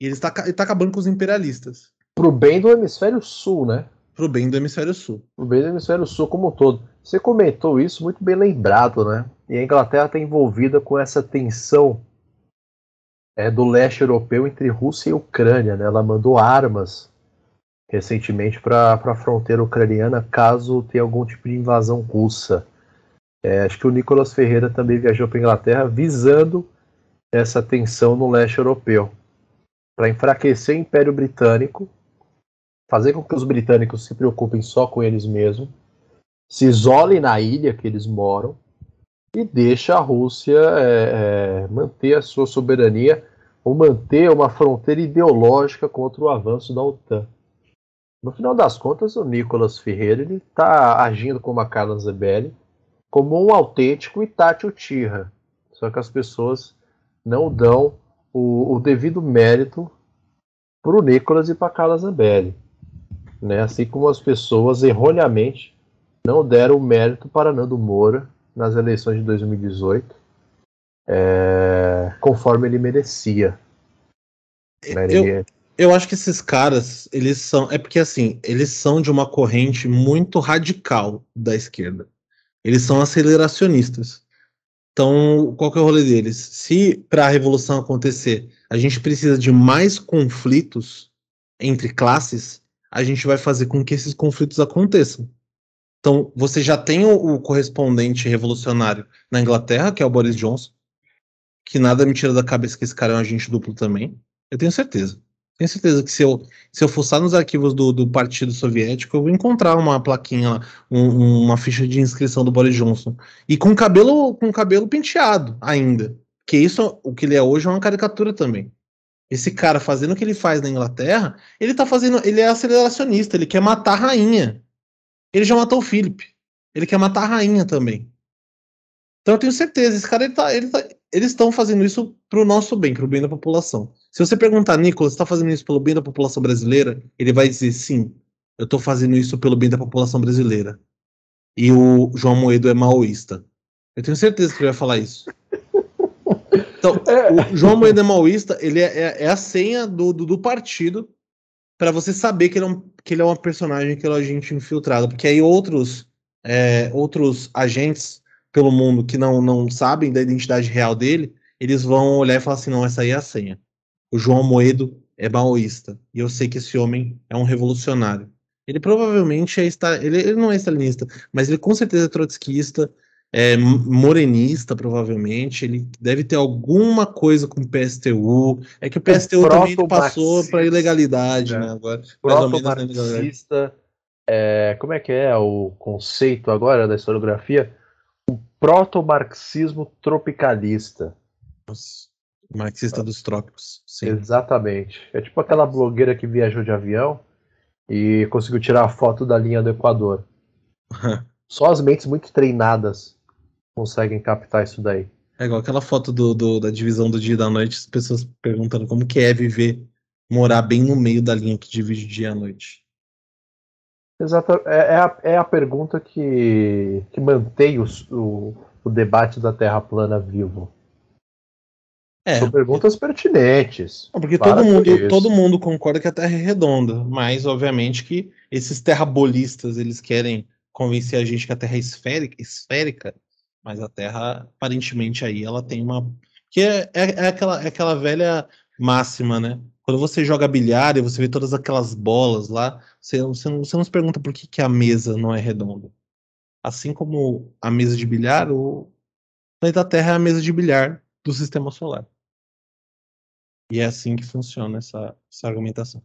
E ele está tá acabando com os imperialistas. Para o bem do hemisfério sul, né? Pro bem do hemisfério sul. Pro bem do hemisfério sul como um todo. Você comentou isso muito bem lembrado, né? E a Inglaterra está envolvida com essa tensão é, do leste europeu entre Rússia e Ucrânia, né? Ela mandou armas recentemente para a fronteira ucraniana caso tenha algum tipo de invasão russa. É, acho que o Nicolas Ferreira também viajou para a Inglaterra visando essa tensão no leste europeu para enfraquecer o Império Britânico fazer com que os britânicos se preocupem só com eles mesmos, se isolem na ilha que eles moram e deixa a Rússia é, é, manter a sua soberania ou manter uma fronteira ideológica contra o avanço da OTAN. No final das contas, o Nicolas Ferreira está agindo como a Carla Zebelli, como um autêntico Itachi Uchiha. Só que as pessoas não dão o, o devido mérito para o Nicolas e para a Carla Zebelli né? assim como as pessoas erroneamente não deram mérito para Nando Moura nas eleições de 2018, é, conforme ele merecia. Né? Eu, eu acho que esses caras, eles são. É porque assim, eles são de uma corrente muito radical da esquerda. Eles são aceleracionistas. Então, qual que é o rolê deles? Se para a revolução acontecer, a gente precisa de mais conflitos entre classes, a gente vai fazer com que esses conflitos aconteçam. Então, você já tem o, o correspondente revolucionário na Inglaterra, que é o Boris Johnson, que nada me tira da cabeça que esse cara é um agente duplo também. Eu tenho certeza. Tenho certeza que se eu, se eu fuçar nos arquivos do, do Partido Soviético, eu vou encontrar uma plaquinha, um, uma ficha de inscrição do Boris Johnson. E com cabelo, com cabelo penteado ainda. Que isso, o que ele é hoje, é uma caricatura também. Esse cara fazendo o que ele faz na Inglaterra, ele tá fazendo. Ele é aceleracionista, ele quer matar a rainha. Ele já matou o Philip. Ele quer matar a rainha também. Então eu tenho certeza, esse cara ele tá, ele tá, eles estão fazendo isso pro nosso bem, pro bem da população. Se você perguntar, Nicolas, está fazendo isso pelo bem da população brasileira? Ele vai dizer sim, eu estou fazendo isso pelo bem da população brasileira. E o João Moedo é maoísta. Eu tenho certeza que ele vai falar isso. Então, o João Moedo é maoísta, ele é, é, é a senha do, do, do partido para você saber que ele, é um, que ele é uma personagem, que ele é um agente infiltrado. Porque aí outros, é, outros agentes pelo mundo que não, não sabem da identidade real dele, eles vão olhar e falar assim: não, essa aí é a senha. O João Moedo é maoísta. E eu sei que esse homem é um revolucionário. Ele provavelmente é. Ele, ele não é stalinista, mas ele com certeza é trotskista é, morenista, provavelmente. Ele deve ter alguma coisa com o PSTU. É que o PSTU também passou para ilegalidade, né? Agora, proto-marxista. É, como é que é o conceito agora da historiografia? O proto-marxismo tropicalista. marxista dos trópicos. Sim. Exatamente. É tipo aquela blogueira que viajou de avião e conseguiu tirar a foto da linha do Equador. Só as mentes muito treinadas conseguem captar isso daí. É igual aquela foto do, do, da divisão do dia e da noite, as pessoas perguntando como que é viver, morar bem no meio da linha que divide o dia e a noite. Exato, é, é, a, é a pergunta que, que mantém o, o, o debate da Terra plana vivo. É. São perguntas pertinentes. Porque todo mundo, todo mundo concorda que a Terra é redonda, mas obviamente que esses terrabolistas eles querem convencer a gente que a Terra é esférica, esférica mas a Terra, aparentemente, aí ela tem uma. Que é, é, é, aquela, é aquela velha máxima, né? Quando você joga bilhar e você vê todas aquelas bolas lá, você, você, não, você não se pergunta por que, que a mesa não é redonda. Assim como a mesa de bilhar, o planeta Terra é a mesa de bilhar do sistema solar. E é assim que funciona essa, essa argumentação.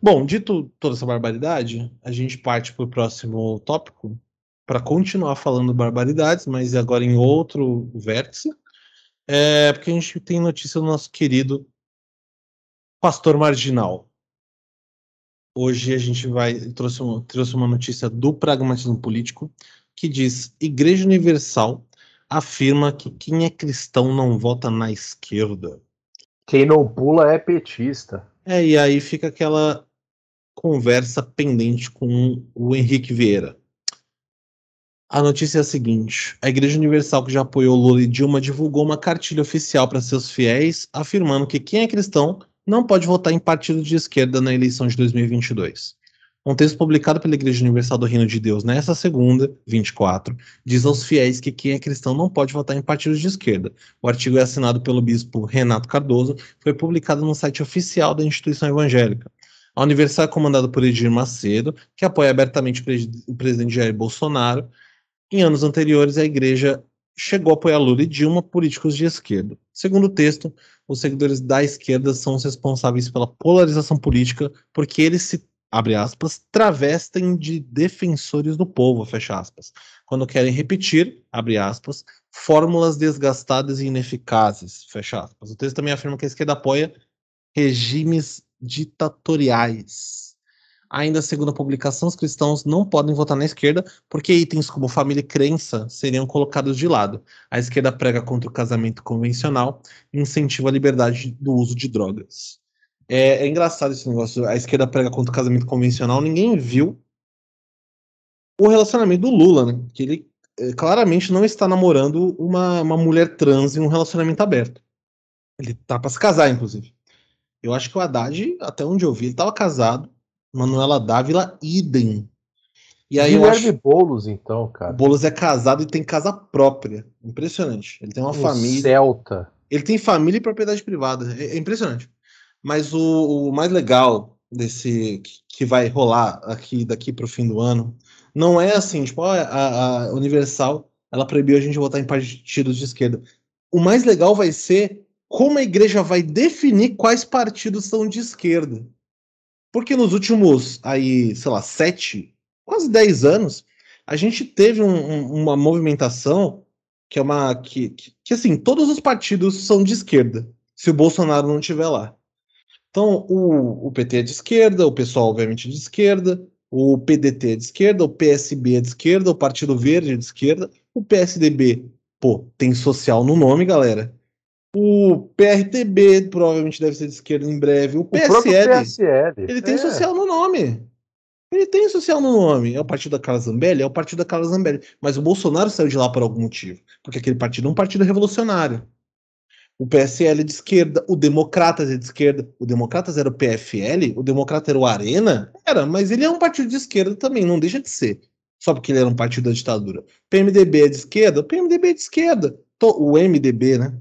Bom, dito toda essa barbaridade, a gente parte para o próximo tópico, para continuar falando barbaridades, mas agora em outro vértice, é porque a gente tem notícia do nosso querido Pastor Marginal. Hoje a gente vai trouxe uma, trouxe uma notícia do pragmatismo político que diz: Igreja Universal afirma que quem é cristão não vota na esquerda. Quem não pula é petista. É, e aí fica aquela conversa pendente com o Henrique Vieira. A notícia é a seguinte: a Igreja Universal, que já apoiou Lula e Dilma, divulgou uma cartilha oficial para seus fiéis, afirmando que quem é cristão não pode votar em partido de esquerda na eleição de 2022. Um texto publicado pela Igreja Universal do Reino de Deus nesta segunda, 24, diz aos fiéis que quem é cristão não pode votar em partidos de esquerda. O artigo é assinado pelo bispo Renato Cardoso, foi publicado no site oficial da instituição evangélica. A Universal é comandada por Edir Macedo, que apoia abertamente o presidente Jair Bolsonaro, em anos anteriores, a igreja chegou a apoiar Lula e Dilma, políticos de esquerda. Segundo o texto, os seguidores da esquerda são os responsáveis pela polarização política, porque eles se, abre aspas, travestem de defensores do povo, fecha aspas, quando querem repetir, abre aspas, fórmulas desgastadas e ineficazes, fecha aspas. O texto também afirma que a esquerda apoia regimes ditatoriais Ainda segundo a publicação, os cristãos não podem votar na esquerda porque itens como família e crença seriam colocados de lado. A esquerda prega contra o casamento convencional e incentiva a liberdade do uso de drogas. É, é engraçado esse negócio. A esquerda prega contra o casamento convencional. Ninguém viu o relacionamento do Lula, né? Que ele é, claramente não está namorando uma, uma mulher trans em um relacionamento aberto. Ele tá para se casar, inclusive. Eu acho que o Haddad, até onde eu vi, ele estava casado Manuela Dávila, idem. E aí Guilherme acho... Boulos, então, cara. Boulos é casado e tem casa própria. Impressionante. Ele tem uma um família. Celta. Ele tem família e propriedade privada. É, é impressionante. Mas o, o, mais legal desse que vai rolar aqui daqui para o fim do ano não é assim, tipo, a, a Universal ela proibiu a gente votar em partidos de esquerda. O mais legal vai ser como a igreja vai definir quais partidos são de esquerda. Porque nos últimos, aí, sei lá, sete, quase dez anos, a gente teve um, um, uma movimentação que é uma. Que, que, que, assim, todos os partidos são de esquerda, se o Bolsonaro não estiver lá. Então, o, o PT é de esquerda, o pessoal, obviamente, é de esquerda, o PDT é de esquerda, o PSB é de esquerda, o Partido Verde é de esquerda, o PSDB, pô, tem social no nome, galera. O PRTB provavelmente deve ser de esquerda em breve. O O próprio PSL, PSL. ele tem é. social no nome. Ele tem social no nome. É o partido da Carla Zambelli? É o partido da Carla Zambelli. Mas o Bolsonaro saiu de lá por algum motivo. Porque aquele partido é um partido revolucionário. O PSL é de esquerda, o Democratas é de esquerda. O Democratas era o PFL, o Democrata era o Arena? Era, mas ele é um partido de esquerda também, não deixa de ser. Só porque ele era um partido da ditadura. PMDB é de esquerda? O PMDB é de esquerda. O MDB, né?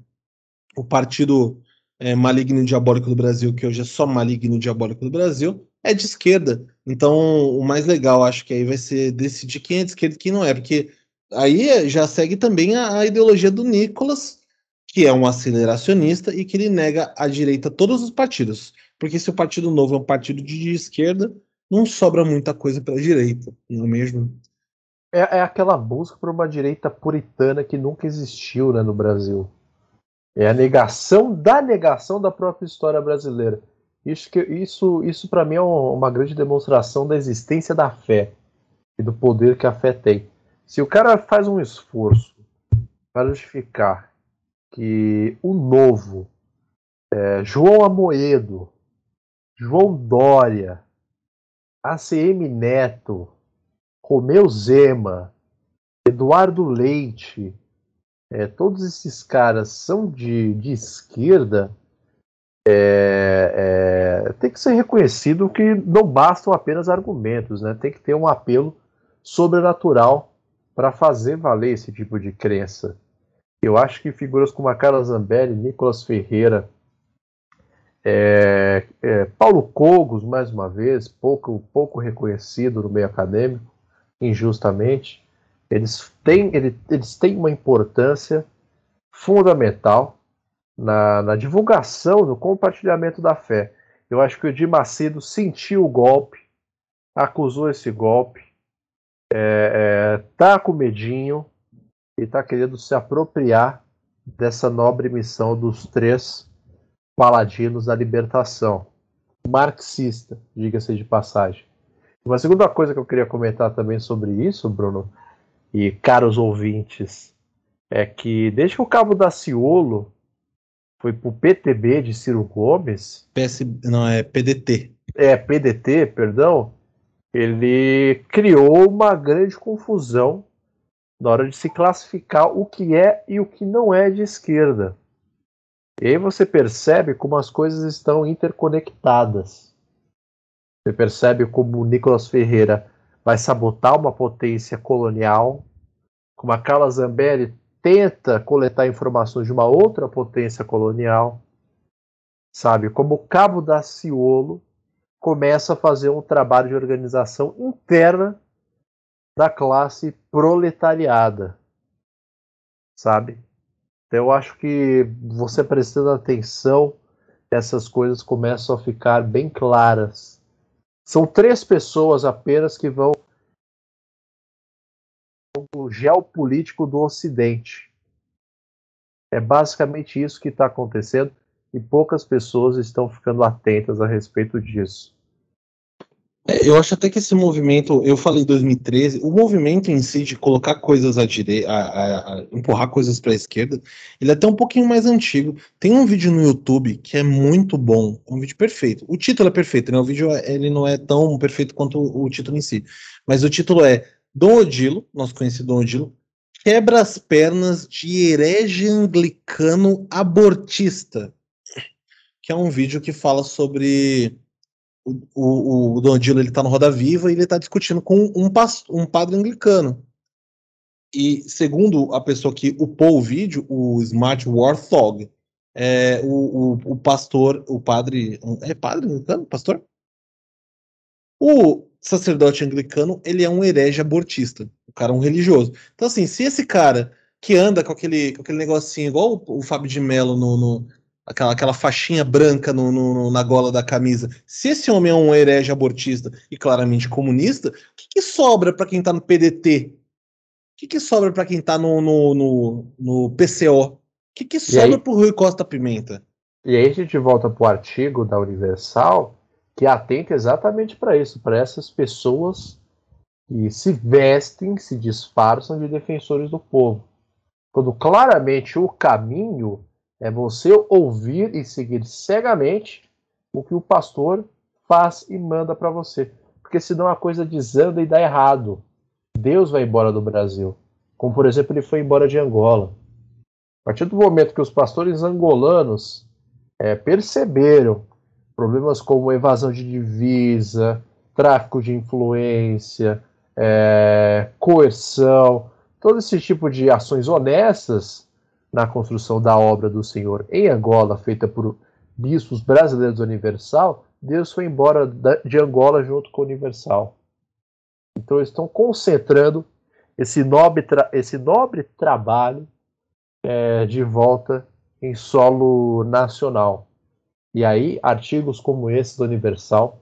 O partido é, maligno e diabólico do Brasil, que hoje é só maligno e diabólico do Brasil, é de esquerda. Então, o mais legal, acho que aí vai ser decidir quem é de esquerda e quem não é, porque aí é- já segue também a, a ideologia do Nicolas, que é um aceleracionista e que ele nega à direita todos os partidos. Porque se o Partido Novo é um partido de esquerda, não sobra muita coisa para a direita, não é mesmo? É, é aquela busca por uma direita puritana que nunca existiu né, no Brasil. É a negação da negação da própria história brasileira. Isso, que, isso, isso para mim é um- uma grande demonstração da existência da fé e do poder que a fé tem. Se o cara faz um esforço para justificar que o novo, é, João Amoedo, João Dória, ACM Neto, Romeu Zema, Eduardo Leite, é, todos esses caras são de, de esquerda, é, é, tem que ser reconhecido que não bastam apenas argumentos, né? tem que ter um apelo sobrenatural para fazer valer esse tipo de crença. Eu acho que figuras como a Carla Zambelli, Nicolas Ferreira, é, é, Paulo Cogos, mais uma vez, pouco, pouco reconhecido no meio acadêmico, injustamente, eles têm, ele- eles têm uma importância fundamental na, na divulgação, no compartilhamento da fé. Eu acho que o Edir Macedo sentiu o golpe, acusou esse golpe, é, é, tá com medinho e tá querendo se apropriar dessa nobre missão dos três paladinos da libertação. Marxista, diga-se de passagem. Uma segunda coisa que eu queria comentar também sobre isso, Bruno, e caros ouvintes, é que desde que o Cabo Daciolo foi pro PTB de Ciro Gomes, PS, não, é PDT. é PDT, perdão, ele criou uma grande confusão na hora de se classificar o que é e o que não é de esquerda. E aí você percebe como as coisas estão interconectadas. Você percebe como o Nicolas Ferreira vai sabotar uma potência colonial, como a Carla Zambelli tenta coletar informações de uma outra potência colonial, sabe? Como o Cabo Daciolo começa a fazer um trabalho de organização interna da classe proletariada, sabe? Então eu acho que você prestando atenção, essas coisas começam a ficar bem claras. São três pessoas apenas que vão o geopolítico do Ocidente. É basicamente isso que está acontecendo e poucas pessoas estão ficando atentas a respeito disso. É, eu acho até que esse movimento, eu falei em 2013, o movimento em si de colocar coisas à direita, empurrar coisas para a esquerda, ele é até um pouquinho mais antigo. Tem um vídeo no YouTube que é muito bom, é um vídeo perfeito. O título é perfeito, né? O vídeo ele não é tão perfeito quanto o, o título em si, mas o título é Dom Odilo, nosso conhecido Dom Odilo, quebra as pernas de herege anglicano abortista, que é um vídeo que fala sobre o, o, o Don Dilo ele tá no Roda Viva e ele tá discutindo com um, um padre anglicano. E segundo a pessoa que upou o vídeo, o Smart Warthog, é, o, o, o pastor, o padre. É padre anglicano? Pastor? O sacerdote anglicano, ele é um herege abortista. O cara é um religioso. Então, assim, se esse cara que anda com aquele, com aquele negocinho, igual o, o Fábio de Mello no, no aquela, aquela faixinha branca no, no, na gola da camisa. Se esse homem é um herege abortista e claramente comunista, o que, que sobra para quem tá no PDT? O que, que sobra para quem tá no, no, no, PCO? O que, que sobra pro Rui Costa Pimenta? E aí a gente volta pro artigo da Universal que atenta exatamente para isso, para essas pessoas que se vestem, se disfarçam de defensores do povo. Quando claramente o caminho É você ouvir e seguir cegamente o que o pastor faz e manda para você. Porque senão a coisa desanda e dá errado. Deus vai embora do Brasil. Como, por exemplo, ele foi embora de Angola. A partir do momento que os pastores angolanos é, perceberam problemas como evasão de divisa, tráfico de influência, é, coerção, todo esse tipo de ações honestas na construção da obra do Senhor em Angola, feita por bispos brasileiros do Universal, Deus foi embora de Angola junto com o Universal. Então eles estão concentrando esse nobre, esse nobre trabalho é, de volta em solo nacional. E aí, artigos como esse do Universal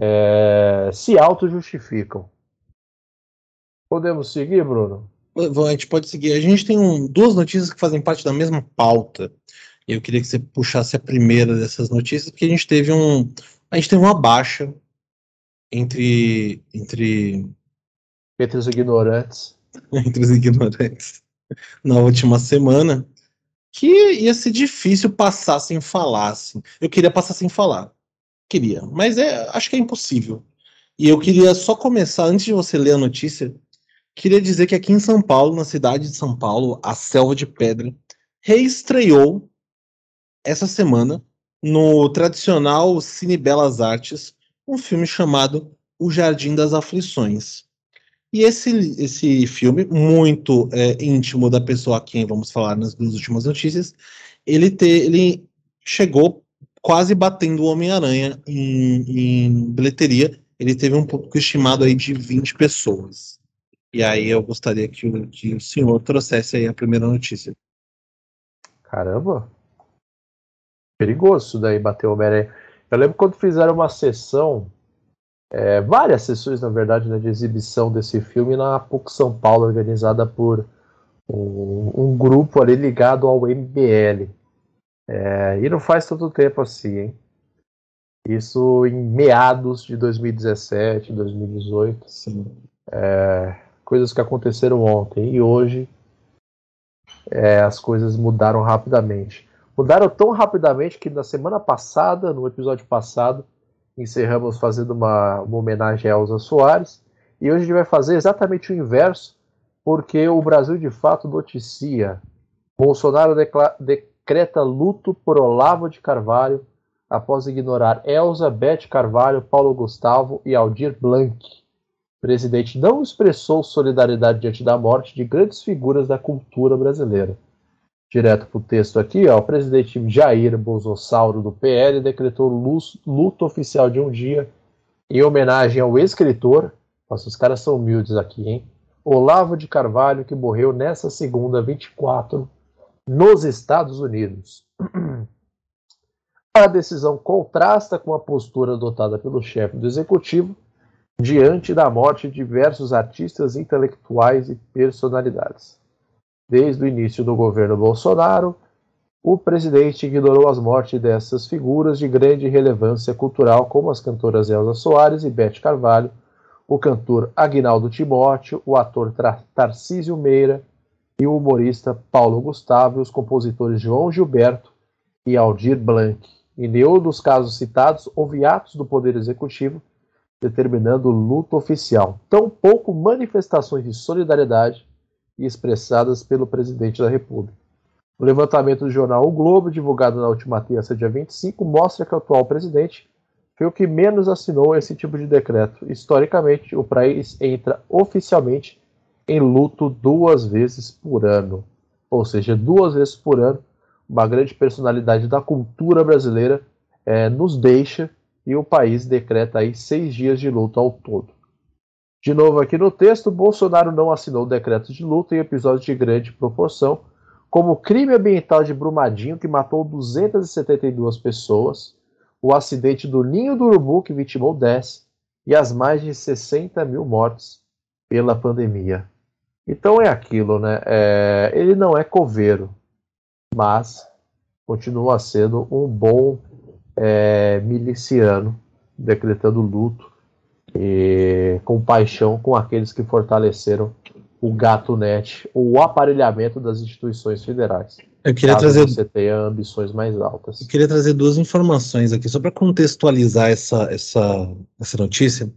é, se auto-justificam. Podemos seguir, Bruno? A gente pode seguir. A gente tem um, duas notícias que fazem parte da mesma pauta. Eu queria que você puxasse a primeira dessas notícias, porque a gente teve um. A gente teve uma baixa entre. entre. Entre os ignorantes. entre os ignorantes. Na última semana. Que ia ser difícil passar sem falar. Assim. Eu queria passar sem falar. Queria. Mas é, acho que é impossível. E eu queria só começar, antes de você ler a notícia, Queria dizer que aqui em São Paulo, na cidade de São Paulo, a Selva de Pedra reestreou essa semana no tradicional Cine Belas Artes um filme chamado O Jardim das Aflições. E esse, esse filme, muito é, íntimo da pessoa a quem vamos falar nas duas últimas notícias, ele, te, ele chegou quase batendo o Homem-Aranha em, em bilheteria. Ele teve um público estimado aí de 20 pessoas. E aí eu gostaria que o, que o senhor trouxesse aí a primeira notícia. Caramba! Perigoso isso daí, bater o Homem-Aranha. Eu lembro quando fizeram uma sessão, é, várias sessões, na verdade, né, de exibição desse filme na PUC São Paulo, organizada por um, um grupo ali ligado ao MBL. É, e não faz tanto tempo assim, hein? Isso em meados de 2017, 2018. Sim. É, coisas que aconteceram ontem e hoje é, as coisas mudaram rapidamente. Mudaram tão rapidamente que na semana passada, no episódio passado, encerramos fazendo uma, uma homenagem a Elza Soares e hoje a gente vai fazer exatamente o inverso, porque o Brasil de fato noticia. Bolsonaro decreta luto por Olavo de Carvalho após ignorar Elza, Beth Carvalho, Paulo Gustavo e Aldir Blanc. Presidente não expressou solidariedade diante da morte de grandes figuras da cultura brasileira. Direto para o texto aqui, ó, o presidente Jair Bolsonaro do PL decretou luto oficial de um dia em homenagem ao escritor, nossa, os caras são humildes aqui, hein? Olavo de Carvalho, que morreu nessa segunda, 24, nos Estados Unidos. A decisão contrasta com a postura adotada pelo chefe do executivo, diante da morte de diversos artistas intelectuais e personalidades. Desde o início do governo Bolsonaro, o presidente ignorou as mortes dessas figuras de grande relevância cultural, como as cantoras Elza Soares e Beth Carvalho, o cantor Agnaldo Timóteo, o ator Tarcísio Meira e o humorista Paulo Gustavo e os compositores João Gilberto e Aldir Blanc. Em nenhum dos casos citados houve atos do Poder Executivo determinando luto oficial, tampouco manifestações de solidariedade expressadas pelo presidente da República. O levantamento do jornal O Globo, divulgado na última terça, dia 25, mostra que o atual presidente foi o que menos assinou esse tipo de decreto. Historicamente, o país entra oficialmente em luto duas vezes por ano. Ou seja, duas vezes por ano, uma grande personalidade da cultura brasileira é, nos deixa e o país decreta aí seis dias de luto ao todo. De novo aqui no texto, Bolsonaro não assinou decretos de luto em episódios de grande proporção, como o crime ambiental de Brumadinho, que matou 272 pessoas, o acidente do Ninho do Urubu, que vitimou 10, e as mais de 60 mil mortes pela pandemia. Então é aquilo, né? É, ele não é coveiro, mas continua sendo um bom é, miliciano, decretando luto e compaixão com aqueles que fortaleceram o gato net, o aparelhamento das instituições federais. Eu queria trazer você tenha ambições mais altas. Eu queria trazer duas informações aqui, só para contextualizar essa, essa, essa notícia,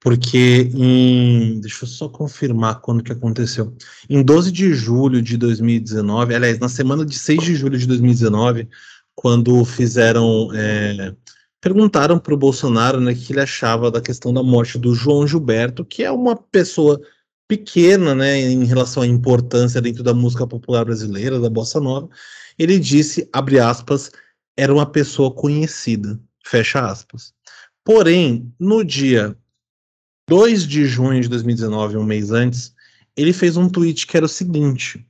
porque em. Deixa eu só confirmar quando que aconteceu. Em 12 de julho de 2019, aliás, na semana de 6 de julho de 2019, quando fizeram. É, perguntaram para o Bolsonaro né, o que ele achava da questão da morte do João Gilberto, que é uma pessoa pequena, né, em relação à importância dentro da música popular brasileira, da bossa nova, ele disse, abre aspas, era uma pessoa conhecida, fecha aspas. Porém, no dia 2 de junho de 2019, um mês antes, ele fez um tweet que era o seguinte: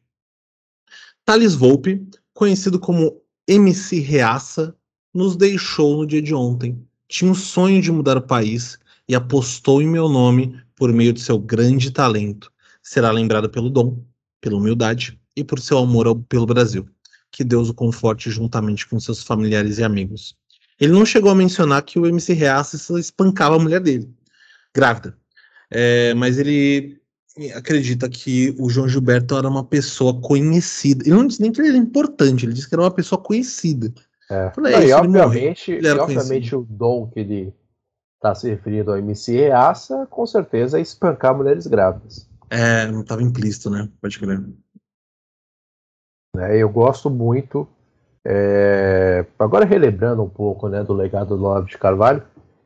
Thales Volpe, conhecido como MC Reaça, nos deixou no dia de ontem. Tinha o sonho de mudar o país e apostou em meu nome por meio de seu grande talento. Será lembrado pelo dom, pela humildade e por seu amor ao, pelo Brasil. Que Deus o conforte juntamente com seus familiares e amigos. Ele não chegou a mencionar que o MC Reaça espancava a mulher dele, grávida. É, mas ele acredita que o João Gilberto era uma pessoa conhecida. Ele não disse nem que ele era importante, ele disse que era uma pessoa conhecida. É. Falei, não, e obviamente, e obviamente o dom que ele está se referindo ao MC Reaça, com certeza é espancar mulheres grávidas. É, não estava implícito, né? Pode crer. É, eu gosto muito. É, agora relembrando um pouco né, do legado do Olavo de Carvalho,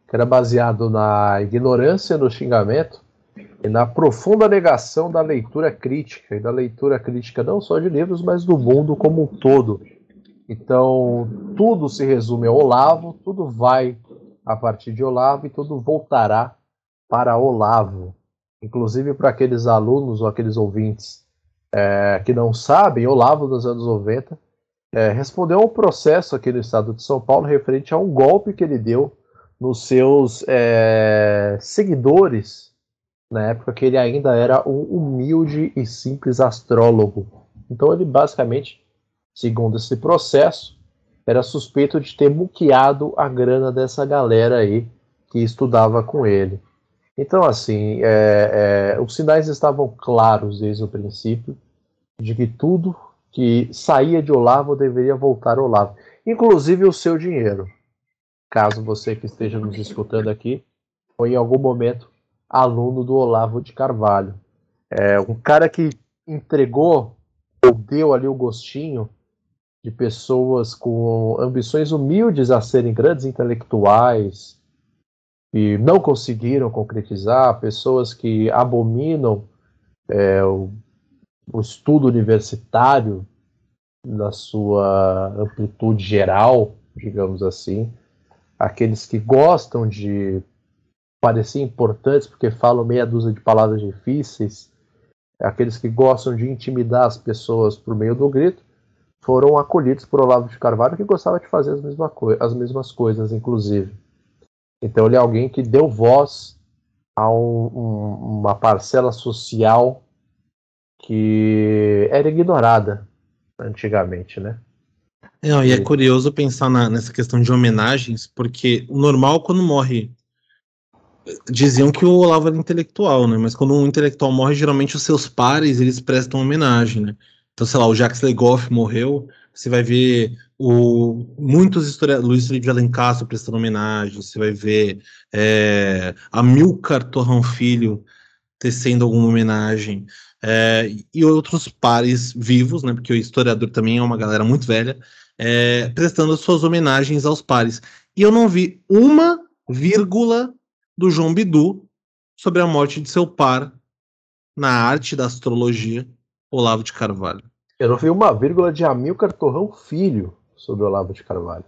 que era baseado na ignorância do xingamento e na profunda negação da leitura crítica, e da leitura crítica não só de livros, mas do mundo como um todo. Então, tudo se resume a Olavo, tudo vai a partir de Olavo e tudo voltará para Olavo. Inclusive para aqueles alunos ou aqueles ouvintes é, que não sabem, Olavo dos anos 90 é, respondeu a um processo aqui no estado de São Paulo referente a um golpe que ele deu nos seus é, seguidores na época que ele ainda era um humilde e simples astrólogo. Então ele basicamente segundo esse processo, era suspeito de ter muqueado a grana dessa galera aí que estudava com ele. Então, assim, é, é, os sinais estavam claros desde o princípio de que tudo que saía de Olavo deveria voltar a Olavo, inclusive o seu dinheiro. Caso você que esteja nos escutando aqui foi em algum momento aluno do Olavo de Carvalho. É, um cara que entregou ou deu ali o gostinho de pessoas com ambições humildes a serem grandes intelectuais e não conseguiram concretizar, pessoas que abominam é, o, o estudo universitário na sua amplitude geral, digamos assim, aqueles que gostam de parecer importantes porque falam meia dúzia de palavras difíceis, aqueles que gostam de intimidar as pessoas por meio do grito, foram acolhidos por Olavo de Carvalho, que gostava de fazer as, mesma as mesmas coisas, inclusive. Então ele é alguém que deu voz a um, um, uma parcela social que era ignorada antigamente, né? Não, e é curioso pensar na, nessa questão de homenagens, porque o normal quando morre diziam que o Olavo era intelectual, né? Mas quando um intelectual morre, geralmente os seus pares eles prestam homenagem, né? Então, sei lá, o Jacques Legoff morreu, você vai ver o, muitos historiadores, Luiz Felipe de Alencastro prestando homenagem, você vai ver é, Amilcar Torrão Filho tecendo alguma homenagem, é, e outros pares vivos, né, porque o historiador também é uma galera muito velha, é, prestando suas homenagens aos pares. E eu não vi uma vírgula do João Bidu sobre a morte de seu par na arte da astrologia Olavo de Carvalho. Eu não vi uma vírgula de Amilcar Torrão Filho sobre Olavo de Carvalho.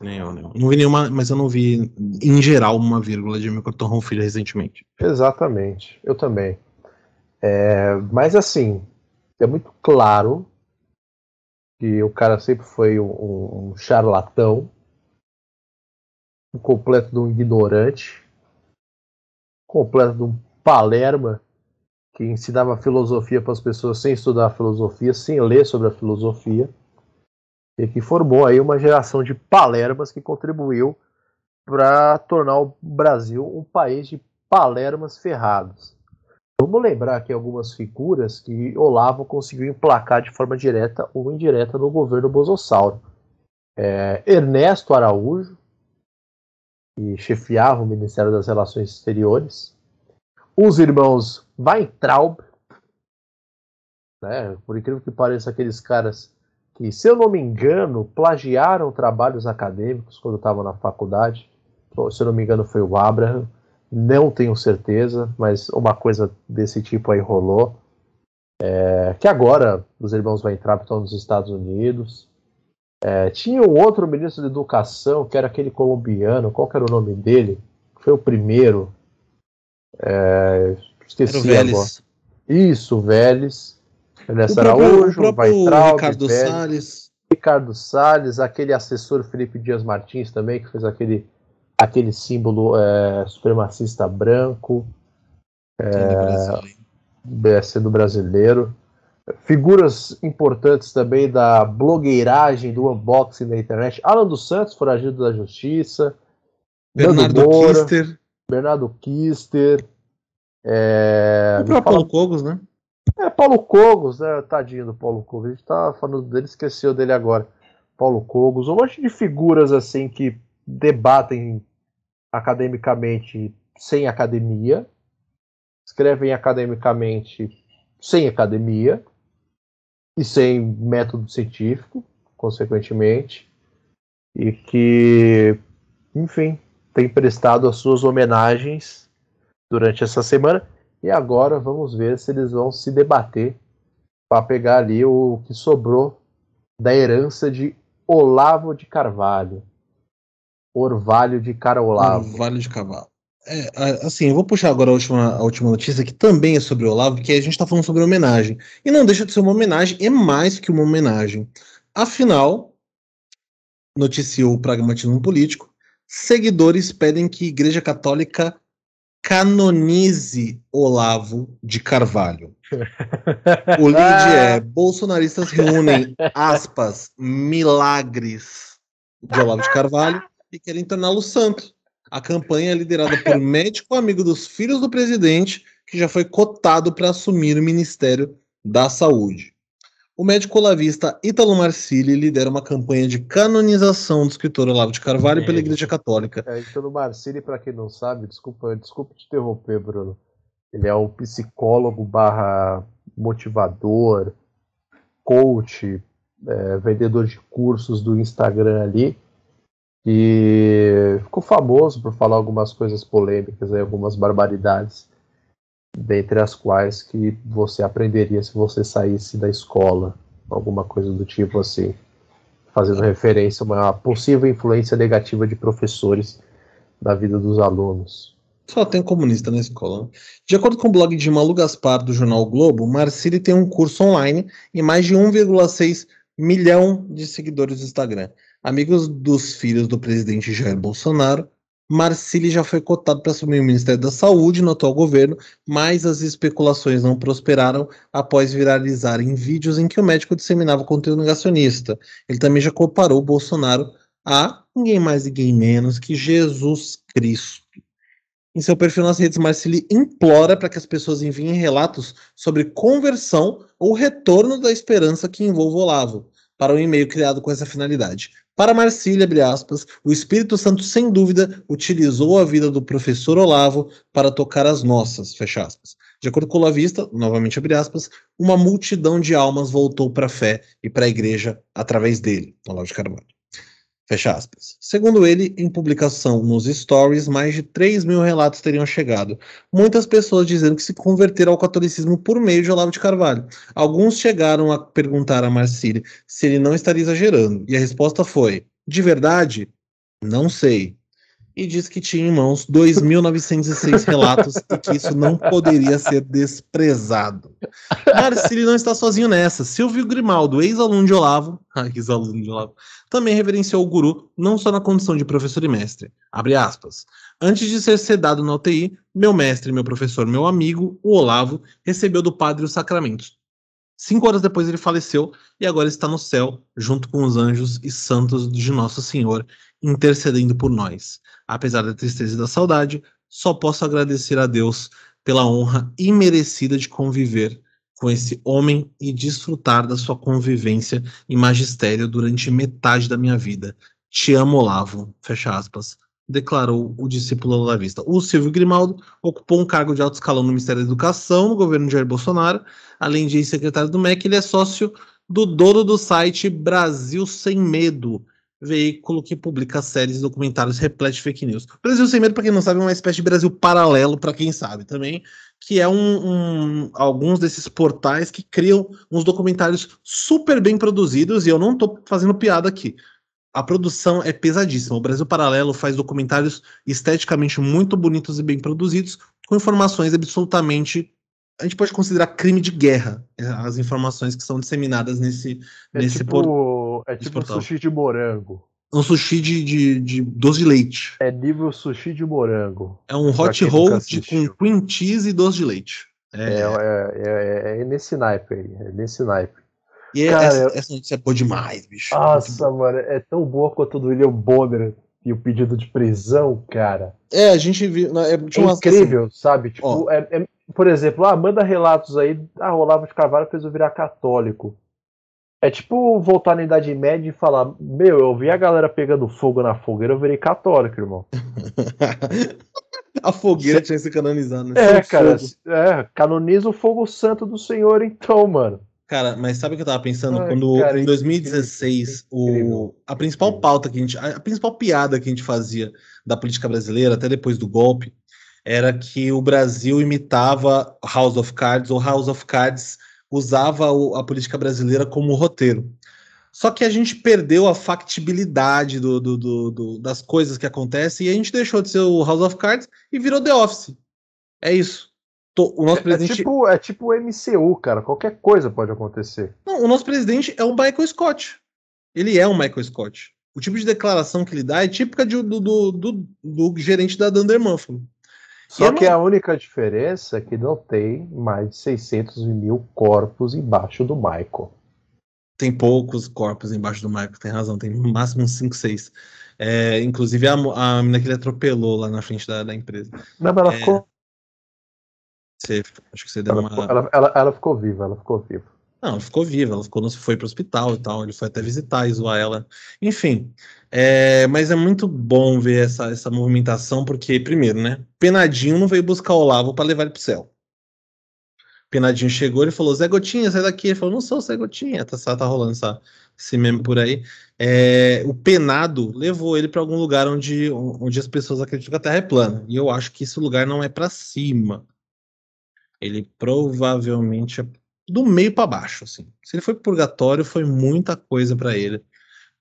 Nem eu, eu. Não vi nenhuma, mas eu não vi, em geral, uma vírgula de Amilcar Torrão Filho recentemente. Exatamente, eu também. É, mas assim, é muito claro que o cara sempre foi um, um charlatão, um completo de um ignorante, completo de um palerma que ensinava filosofia para as pessoas sem estudar filosofia, sem ler sobre a filosofia, e que formou aí uma geração de palermas que contribuiu para tornar o Brasil um país de palermas ferrados. Vamos lembrar aqui algumas figuras que Olavo conseguiu emplacar de forma direta ou indireta no governo Bosossauro. É, Ernesto Araújo, que chefiava o Ministério das Relações Exteriores. Os irmãos Weintraub, né, por incrível que pareça, aqueles caras que, se eu não me engano, plagiaram trabalhos acadêmicos quando estavam na faculdade. Se eu não me engano, foi o Abraham. Não tenho certeza, mas uma coisa desse tipo aí rolou. É, que agora os irmãos Weintraub estão nos Estados Unidos. É, tinha um outro ministro da Educação, que era aquele colombiano, qual era o nome dele? Foi o primeiro. É, esqueci agora. Isso, Vélez. Ernesto Araújo, o Weintraub, Ricardo Vélez, Salles. Ricardo Salles, aquele assessor Felipe Dias Martins também, que fez aquele, aquele símbolo é, supremacista branco. É, sendo brasileiro figuras importantes também da blogueiragem, do unboxing da internet. Alan dos Santos, foragido da justiça. Bernardo Moura, Kister. Bernardo Kister. É, o próprio Paulo Cogos, né? É, Paulo Cogos, né? Tadinho do Paulo Cogos. A gente tá falando dele, esqueceu dele agora. Paulo Cogos. Um monte de figuras assim que debatem academicamente sem academia, escrevem academicamente sem academia, e sem método científico, consequentemente, e que, enfim, tem prestado as suas homenagens durante essa semana. E agora vamos ver se eles vão se debater para pegar ali o que sobrou da herança de Olavo de Carvalho. Orvalho de Carolavo. Orvalho de Cavalo. É, assim, eu vou puxar agora a última, a última notícia, que também é sobre o Olavo, porque a gente está falando sobre homenagem. E não deixa de ser uma homenagem, é mais que uma homenagem. Afinal, noticiou o pragmatismo político, seguidores pedem que a Igreja Católica canonize Olavo de Carvalho. o lead é: bolsonaristas reúnem, aspas, milagres de Olavo de Carvalho e querem torná-lo santo. A campanha é liderada por médico amigo dos filhos do presidente, que já foi cotado para assumir o Ministério da Saúde. O médico olavista Ítalo Marcilli lidera uma campanha de canonização do escritor Olavo de Carvalho é, pela Igreja Católica. É, Ítalo Marcilli, para quem não sabe, desculpa, desculpa te interromper, Bruno. Ele é um psicólogo barra motivador, coach, é, vendedor de cursos do Instagram ali e ficou famoso por falar algumas coisas polêmicas, algumas barbaridades, dentre as quais que você aprenderia se você saísse da escola, alguma coisa do tipo assim, fazendo referência a uma possível influência negativa de professores na vida dos alunos. Só tem comunista na escola. Né? De acordo com o blog de Malu Gaspar do jornal Globo, Marcili tem um curso online e mais de 1,6 milhão de seguidores no Instagram. Amigos dos filhos do presidente Jair Bolsonaro, Marcili já foi cotado para assumir o Ministério da Saúde no atual governo, mas as especulações não prosperaram após viralizarem vídeos em que o médico disseminava conteúdo negacionista. Ele também já comparou Bolsonaro a ninguém mais ninguém menos que Jesus Cristo. Em seu perfil nas redes, Marcili implora para que as pessoas enviem relatos sobre conversão ou retorno da esperança que envolva Olavo para um e-mail criado com essa finalidade. Para Marcília, aspas, o Espírito Santo, sem dúvida, utilizou a vida do professor Olavo para tocar as nossas, fecha aspas. De acordo com o Lavista, novamente abre aspas, uma multidão de almas voltou para a fé e para a igreja através dele, Olavo de Carvalho. Fecha aspas. Segundo ele, em publicação nos stories, mais de 3 mil relatos teriam chegado. Muitas pessoas dizendo que se converteram ao catolicismo por meio de Olavo de Carvalho. Alguns chegaram a perguntar a Marcília se ele não estaria exagerando. E a resposta foi: de verdade? Não sei e diz que tinha em mãos 2.906 relatos e que isso não poderia ser desprezado. Marcili não está sozinho nessa. Silvio Grimaldo, ex-aluno de Olavo, ex-aluno de Olavo, também reverenciou o guru não só na condição de professor e mestre. Antes de ser sedado na UTI, meu mestre, meu professor, meu amigo, o Olavo, recebeu do padre os sacramentos. Cinco horas depois ele faleceu e agora está no céu, junto com os anjos e santos de Nosso Senhor, intercedendo por nós. Apesar da tristeza e da saudade, só posso agradecer a Deus pela honra imerecida de conviver com esse homem e desfrutar da sua convivência e magistério durante metade da minha vida. Te amo, Olavo. Fecha aspas. Declarou o discípulo olavista. O Silvio Grimaldo ocupou um cargo de alto escalão no Ministério da Educação, no governo de Jair Bolsonaro. Além de secretário do MEC, ele é sócio do dono do site Brasil Sem Medo, veículo que publica séries e documentários repletos de fake news. Brasil Sem Medo, para quem não sabe, é uma espécie de Brasil paralelo, para quem sabe também, que é um, um, alguns desses portais que criam uns documentários super bem produzidos, e eu não estou fazendo piada aqui. A produção é pesadíssima. O Brasil Paralelo faz documentários esteticamente muito bonitos e bem produzidos, com informações absolutamente a gente pode considerar crime de guerra é, as informações que são disseminadas nesse, é nesse tipo, por... É tipo sushi de morango. Um sushi de, de, de doce de leite. É nível sushi de morango. É um hot roll com cream cheese e doce de leite. É, é, é, é, é nesse naipe aí. É nesse naipe. E Cara, essa, essa notícia é boa demais, bicho. Nossa, mano, é tão boa quanto do William Bonner e o pedido de prisão, cara. É, a gente viu. É, é incrível, assim, sabe? Tipo, é, é, por exemplo, ah, manda relatos aí. Ah, o Olavo de Carvalho fez eu virar católico. É tipo voltar na Idade Média e falar: Meu, eu vi a galera pegando fogo na fogueira, eu virei católico, irmão. a fogueira tinha se canonizado, né? É, cara, é, canoniza o fogo santo do Senhor, então, mano. Cara, mas sabe o que eu tava pensando? Ai, Quando cara, em 2016, o, a principal pauta que a gente. A principal piada que a gente fazia da política brasileira, até depois do golpe, era que o Brasil imitava House of Cards, ou House of Cards usava a política brasileira como roteiro. Só que a gente perdeu a factibilidade do, do, do, das coisas que acontecem e a gente deixou de ser o House of Cards e virou The Office. É isso. O nosso é, é presidente... é, tipo, é tipo o MCU, cara. Qualquer coisa pode acontecer. Não, o nosso presidente é o Michael Scott. Ele é o Michael Scott. O tipo de declaração que ele dá é típica de, do, do, do, do, gerente da Dunder Mifflin. Só que não... a única diferença é que não tem mais de 600 mil corpos embaixo do Michael. Tem poucos corpos embaixo do Michael, tem razão, tem no máximo uns 5, 6. É, inclusive a, a menina que ele atropelou lá na frente da, da empresa. Não, mas ela é... ficou você, acho que você deu ela, uma. Ela, ela, ela, ficou viva, ela ficou viva. Não, ela ficou viva, ela ficou, foi para o hospital e tal, ele foi até visitar e zoar ela. Enfim, é, mas é muito bom ver essa, essa movimentação, porque, primeiro, né? Penadinho não veio buscar o Olavo para levar ele pro céu. Penadinho chegou e falou: Zé Gotinha, sai daqui. Ele falou: Não sou Zé Gotinha, tá, tá rolando essa, esse meme por aí. É, o penado levou ele para algum lugar onde, onde as pessoas acreditam que a Terra é plana. E eu acho que esse lugar não é para cima ele provavelmente é do meio para baixo, assim. Se ele foi pro purgatório, foi muita coisa para ele.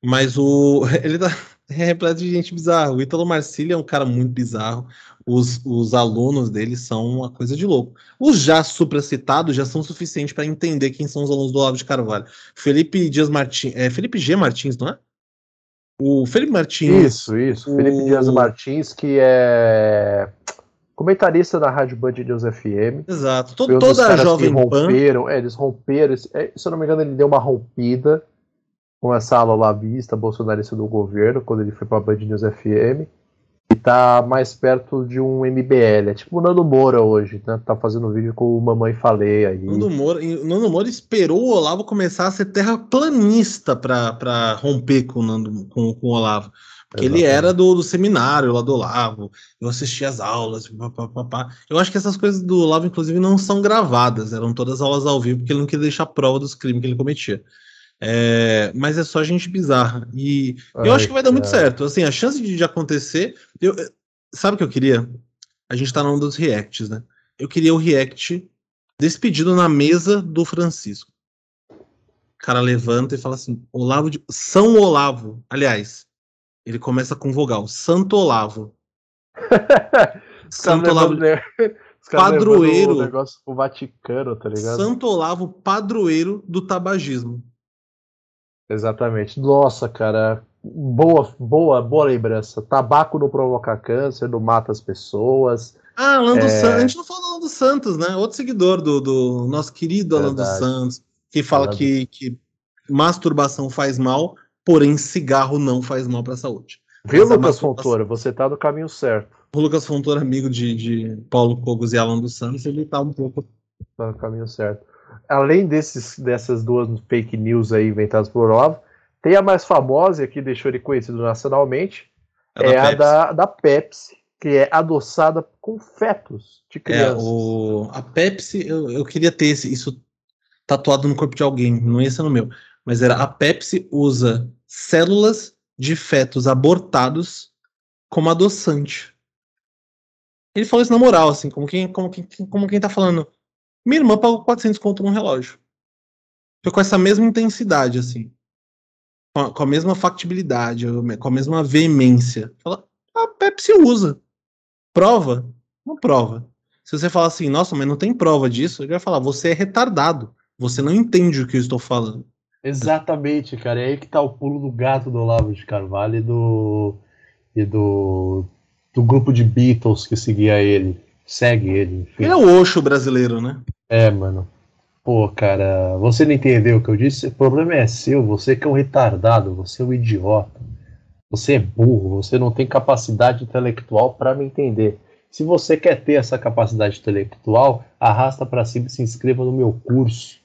Mas o ele tá é repleto de gente bizarra. O Ítalo Marcílio é um cara muito bizarro. Os, os alunos dele são uma coisa de louco. Os já supracitados já são suficientes para entender quem são os alunos do Olavo de Carvalho. Felipe Dias Martins, é Felipe G Martins, não é? O Felipe Martins. Isso, isso. O... Felipe Dias Martins, que é comentarista da Rádio Band News FM. Exato. Todo, toda a Jovem romperam, é, eles romperam, é, se eu não me engano, ele deu uma rompida com essa ala lá vista, bolsonarista do governo, quando ele foi para a Band News FM. E tá mais perto de um MBL. É tipo o Nando Moura hoje, né? Tá fazendo vídeo com o Mamãe Falei aí. Nando Moura, Nando Moura esperou o Olavo começar a ser terraplanista para romper com o, Nando, com, com o Olavo. Porque Exatamente. ele era do, do, seminário lá do Olavo, eu assistia as aulas, papapá. Eu acho que essas coisas do Olavo, inclusive, não são gravadas, eram todas aulas ao vivo, porque ele não queria deixar prova dos crimes que ele cometia. É, mas é só gente bizarra. E Ai, eu acho que vai dar muito certo. Assim, a chance de, de acontecer. Eu, sabe o que eu queria? A gente tá num dos reacts, né? Eu queria o react despedido na mesa do Francisco. O cara levanta e fala assim: Olavo de. São Olavo. Aliás, ele começa com vogal. Santo Olavo. Santo Olavo. padroeiro. O negócio o Vaticano, tá ligado? Santo Olavo, padroeiro do tabagismo. Exatamente. Nossa, cara. Boa, boa, boa lembrança. Tabaco não provoca câncer, não mata as pessoas. Ah, Alan é... dos Santos. A gente não falou Alan dos Santos, né? Outro seguidor do, do nosso querido Alan dos Santos, que fala que, que masturbação faz mal, porém cigarro não faz mal para a saúde. Viu, Lucas Fontoura? Você tá no caminho certo. o Lucas Fontoura, amigo de, de Paulo Cogos e Alan dos Santos, ele tá um pouco. Tá no caminho certo. Além desses, dessas duas fake news aí inventadas por Olavo, tem a mais famosa, e que deixou ele conhecido nacionalmente, é, é a da, da Pepsi, que é adoçada com fetos de crianças. É, o, a Pepsi, eu, eu queria ter esse, isso tatuado no corpo de alguém, não ia ser no meu. Mas era a Pepsi usa células de fetos abortados como adoçante. Ele falou isso na moral, assim, como quem, como quem, como quem tá falando. Minha irmã pagou 400 conto num relógio. Foi com essa mesma intensidade, assim. Com a, com a mesma factibilidade, com a mesma veemência. Fala, a Pepsi usa. Prova? Não prova. Se você falar assim, nossa, mas não tem prova disso, ele vai falar, você é retardado. Você não entende o que eu estou falando. Exatamente, cara. É aí que tá o pulo do gato do Olavo de Carvalho e do. e do. do grupo de Beatles que seguia ele. Segue ele, enfim. Ele é o Oxo brasileiro, né? É, mano. Pô, cara, você não entendeu o que eu disse? O problema é seu, você que é um retardado, você é um idiota. Você é burro, você não tem capacidade intelectual para me entender. Se você quer ter essa capacidade intelectual, arrasta para cima e se inscreva no meu curso.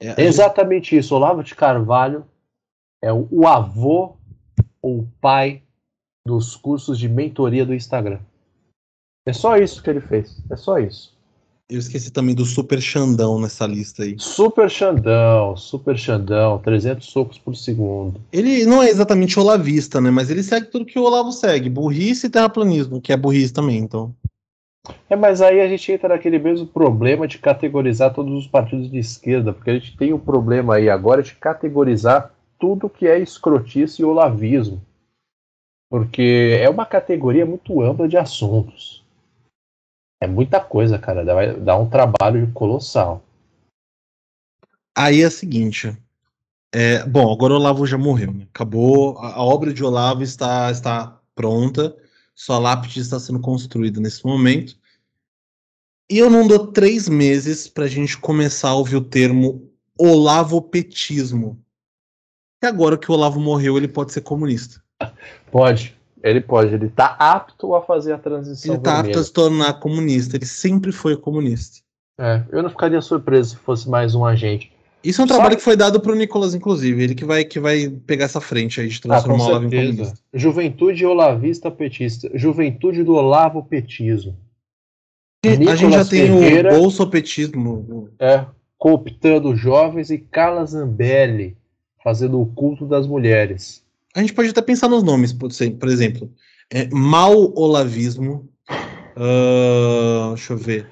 É, exatamente isso. Olavo de Carvalho é o, o avô ou o pai dos cursos de mentoria do Instagram. É só isso que ele fez. É só isso. Eu esqueci também do Super Xandão nessa lista aí. Super Xandão, Super Xandão, 300 socos por segundo. Ele não é exatamente olavista, né? Mas ele segue tudo que o Olavo segue. Burrice e terraplanismo, que é burrice também, então. É, mas aí a gente entra naquele mesmo problema de categorizar todos os partidos de esquerda, porque a gente tem o um problema aí agora de categorizar tudo que é escrotice e olavismo. Porque é uma categoria muito ampla de assuntos. É muita coisa, cara. Vai dar um trabalho colossal. Aí é o seguinte. É, bom, agora o Olavo já morreu. Acabou. A, a obra de Olavo está, está pronta. Sua lápide está sendo construída nesse momento. E eu não dou três meses para a gente começar a ouvir o termo olavopetismo. E agora que o Olavo morreu, ele pode ser comunista. Pode. Ele pode. Ele está apto a fazer a transição. Ele está apto a se tornar comunista. Ele sempre foi comunista. É, eu não ficaria surpreso se fosse mais um agente. Isso é um Só trabalho que... que foi dado para o Nicolas, inclusive. Ele que vai, que vai pegar essa frente aí de transformar ah, o Olavo em comunista. Juventude olavista petista. Juventude do Olavo petismo. Nicolas a gente já tem Ferreira, o bolsopetismo. É, cooptando jovens e Carla Zambelli fazendo o culto das mulheres. A gente pode até pensar nos nomes, por exemplo. É, mal olavismo. Uh, deixa eu ver.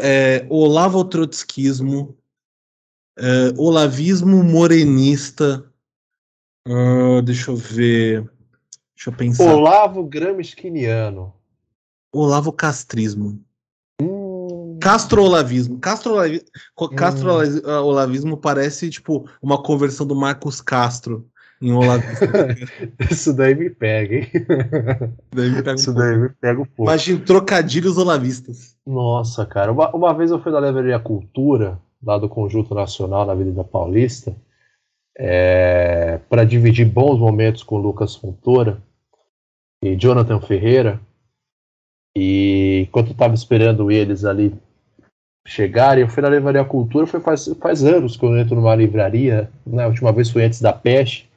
É, Olavo Trotskismo Uh, olavismo morenista. Uh, deixa eu ver. Deixa eu pensar. Olavo Gramsciano. Olavo Castrismo. Hum. Castro-olavismo. Castro-olavismo Castro hum. olavismo parece tipo uma conversão do Marcos Castro em olavismo. Isso daí me pega, hein? Daí me pega Isso um daí me pega um pouco. Imagina trocadilhos olavistas. Nossa, cara. Uma, uma vez eu fui na Livraria Cultura lá do Conjunto Nacional na Avenida Paulista, é, para dividir bons momentos com Lucas Fontoura e Jonathan Ferreira. E enquanto estava esperando eles ali chegarem, eu fui na Livraria Cultura, foi faz, faz anos que eu entro numa livraria, né, a última vez foi antes da peste.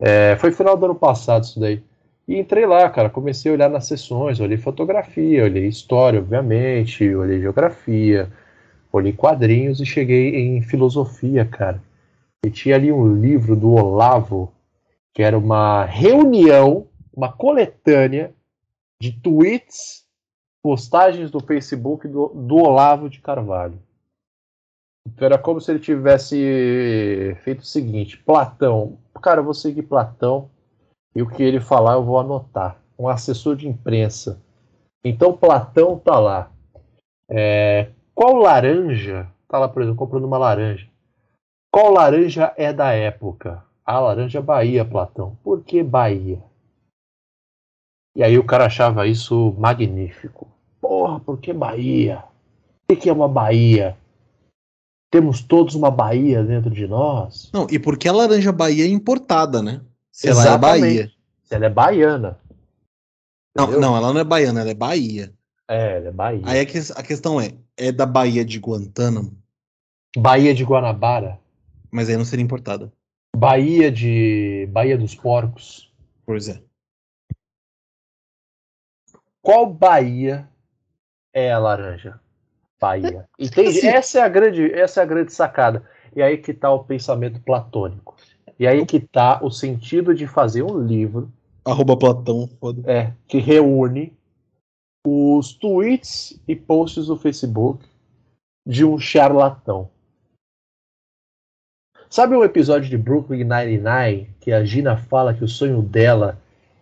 É, foi final do ano passado isso daí. E entrei lá, cara, comecei a olhar nas sessões, olhei fotografia, olhei história, obviamente, olhei geografia, olhei quadrinhos e cheguei em filosofia, cara. E tinha ali um livro do Olavo, que era uma reunião, uma coletânea de tweets, postagens do Facebook do, do Olavo de Carvalho. Então era como se ele tivesse feito o seguinte: Platão, cara, eu vou seguir Platão e o que ele falar eu vou anotar. Um assessor de imprensa. Então Platão tá lá. É, qual laranja? Tá lá, por exemplo, comprando uma laranja. Qual laranja é da época? A laranja Bahia, Platão. Por que Bahia? E aí o cara achava isso magnífico. Porra, por que Bahia? O que é uma Bahia? Temos todos uma Bahia dentro de nós? Não, e por que a laranja Bahia é importada, né? Se Exatamente. ela é Bahia. Se ela é baiana. Não, entendeu? não, ela não é baiana, ela é Bahia. É, ela é Bahia. Aí a, que- a questão é, é da Bahia de Guantánamo, Bahia de Guanabara. mas aí não seria importada. Bahia de. Bahia dos Porcos. Pois é. Qual Bahia é a laranja? Bahia. Entende? Assim- Essa é a grande, essa é a grande sacada. E aí que tá o pensamento platônico. E aí que tá o sentido de fazer um livro Arroba Platão, foda. é, que reúne os tweets e posts do Facebook de um charlatão. Sabe o episódio de Brooklyn Nine-Nine que a Gina fala que o sonho dela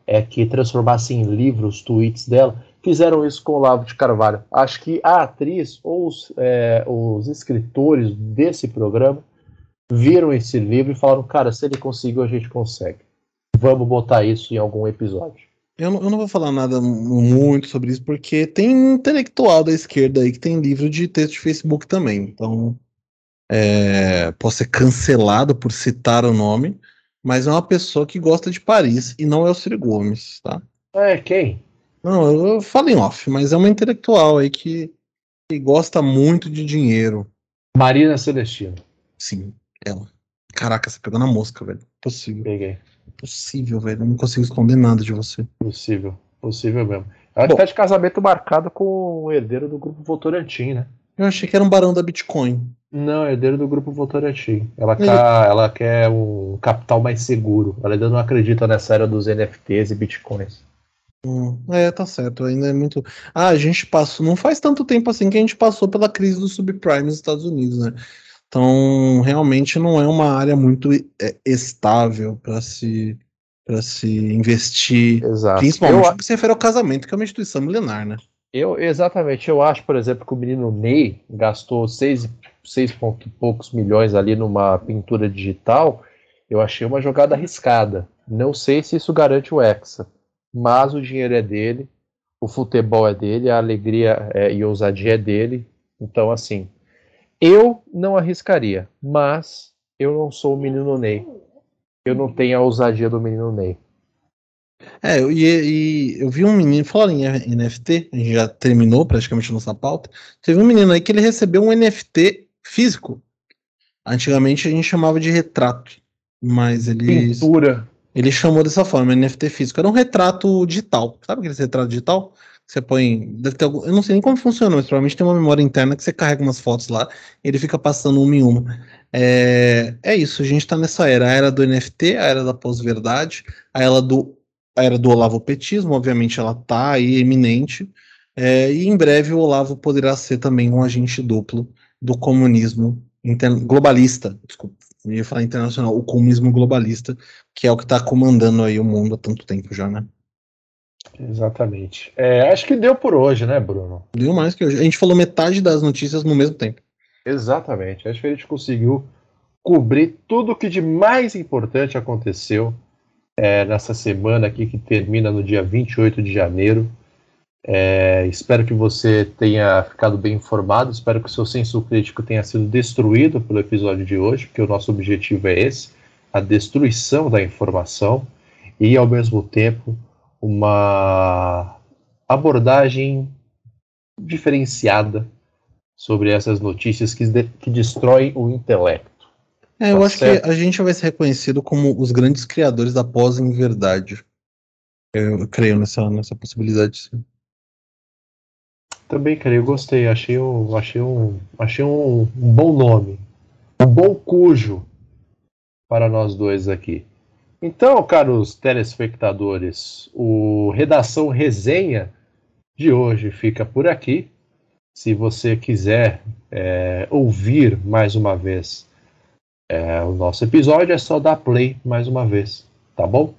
é que transformasse em livro os tweets dela? Fizeram isso com o Olavo de Carvalho. Acho que a atriz ou os, é, os escritores desse programa viram esse livro e falaram: cara, se ele conseguiu, a gente consegue. Vamos botar isso em algum episódio. Eu não, eu não vou falar nada muito sobre isso, porque tem intelectual da esquerda aí que tem livro de texto de Facebook também. Então, é, posso ser cancelado por citar o nome, mas é uma pessoa que gosta de Paris e não é o Ciro Gomes, tá? É, quem? Não, eu, eu falo em off, mas é uma intelectual aí que, que gosta muito de dinheiro. Marina Celestino. Sim, ela. Caraca, você pegou na mosca, velho. Possível. Peguei. Possível, velho. Eu não consigo esconder nada de você. Possível. Possível mesmo. Ela Bom. tá de casamento marcado com o herdeiro do grupo Votorantim, né? Eu achei que era um barão da Bitcoin. Não, herdeiro do grupo Votorantim. Ela, tá, ela quer um capital mais seguro. Ela ainda não acredita nessa era dos NFTs e bitcoins. Hum, é, tá certo. Ainda é muito. Ah, a gente passou. Não faz tanto tempo assim que a gente passou pela crise do subprime nos Estados Unidos, né? Então, realmente não é uma área muito é, estável para se para se investir. Exato. Principalmente Eu, no que se refere ao casamento, que é uma instituição milenar, né? eu, exatamente. Eu acho, por exemplo, que o menino Ney gastou seis, seis ponto e poucos milhões ali numa pintura digital. Eu achei uma jogada arriscada. Não sei se isso garante o Hexa, mas o dinheiro é dele, o futebol é dele, a alegria é, e a ousadia é dele. Então, assim, eu não arriscaria, mas eu não sou o menino Ney. Eu não tenho a ousadia do menino Ney. É, eu- e, e eu vi um menino, falando em NFT, a gente já terminou praticamente nossa pauta. Teve um menino aí que ele recebeu um NFT físico. Antigamente a gente chamava de retrato, mas ele, Pintura. ele chamou dessa forma, NFT físico. Era um retrato digital. Sabe aquele retrato digital? Você põe. Deve ter algum, eu não sei nem como funciona, mas provavelmente tem uma memória interna que você carrega umas fotos lá e ele fica passando uma em uma. É, é isso, a gente tá nessa era. A era do NFT, a era da pós-verdade, a era do a era do obviamente ela tá aí eminente, é, e em breve o Olavo poderá ser também um agente duplo do comunismo inter- globalista, desculpa, eu ia falar internacional, o comunismo globalista, que é o que está comandando aí o mundo há tanto tempo já, né? Exatamente. É, acho que deu por hoje, né, Bruno? Deu mais que hoje. A gente falou metade das notícias no mesmo tempo. Exatamente. Acho que a gente conseguiu cobrir tudo o que de mais importante aconteceu é, nessa semana aqui que termina no dia 28 de janeiro. É, espero que você tenha ficado bem informado. Espero que o seu senso crítico tenha sido destruído pelo episódio de hoje, porque o nosso objetivo é esse: a destruição da informação e, ao mesmo tempo, uma abordagem diferenciada sobre essas notícias que, de- que destroem o intelecto. É, eu Tá acho certo. que a gente vai ser reconhecido como os grandes criadores da pós-verdade. Eu, eu creio nessa, nessa possibilidade, sim. Também, cara, eu gostei. Achei um, achei um, achei um, um bom nome. Um bom cujo para nós dois aqui. Então, caros telespectadores, o Redação Resenha de hoje fica por aqui. Se você quiser é, ouvir mais uma vez é, o nosso episódio, é só dar play mais uma vez, tá bom?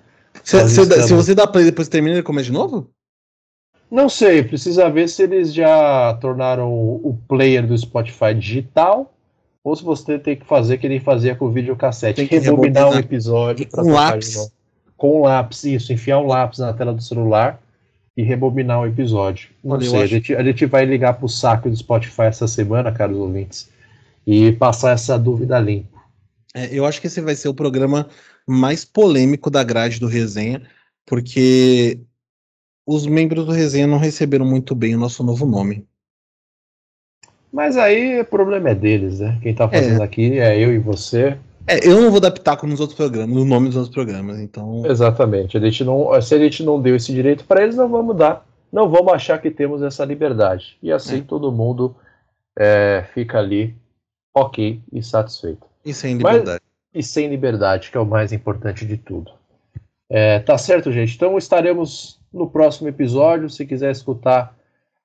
Se, se- estamos- se você dá play depois termina, ele começa de novo? Não sei, precisa ver se eles já tornaram o player do Spotify digital ou se você tem que fazer que ele fazia com o videocassete, Tem que rebobinar um episódio com lápis. Com um lápis, isso, enfiar um lápis na tela do celular e rebobinar um episódio. Não Olha, sei, a gente, a gente vai ligar pro saco do Spotify essa semana, caros ouvintes, e passar essa dúvida limpa. É, eu acho que esse vai ser o programa mais polêmico da grade do resenha, porque os membros do resenha não receberam muito bem o nosso novo nome. Mas aí o problema é deles, né? Quem tá fazendo é. aqui é eu e você. É, eu não vou adaptar como nos outros programas, no nome dos outros programas, então. Exatamente. A gente não, se a gente não deu esse direito para eles, não vamos dar. Não vamos achar que temos essa liberdade. E assim é. todo mundo é, fica ali ok e satisfeito. E sem liberdade. Mas, e sem liberdade, que é o mais importante de tudo. É, tá certo, gente? Então estaremos no próximo episódio. Se quiser escutar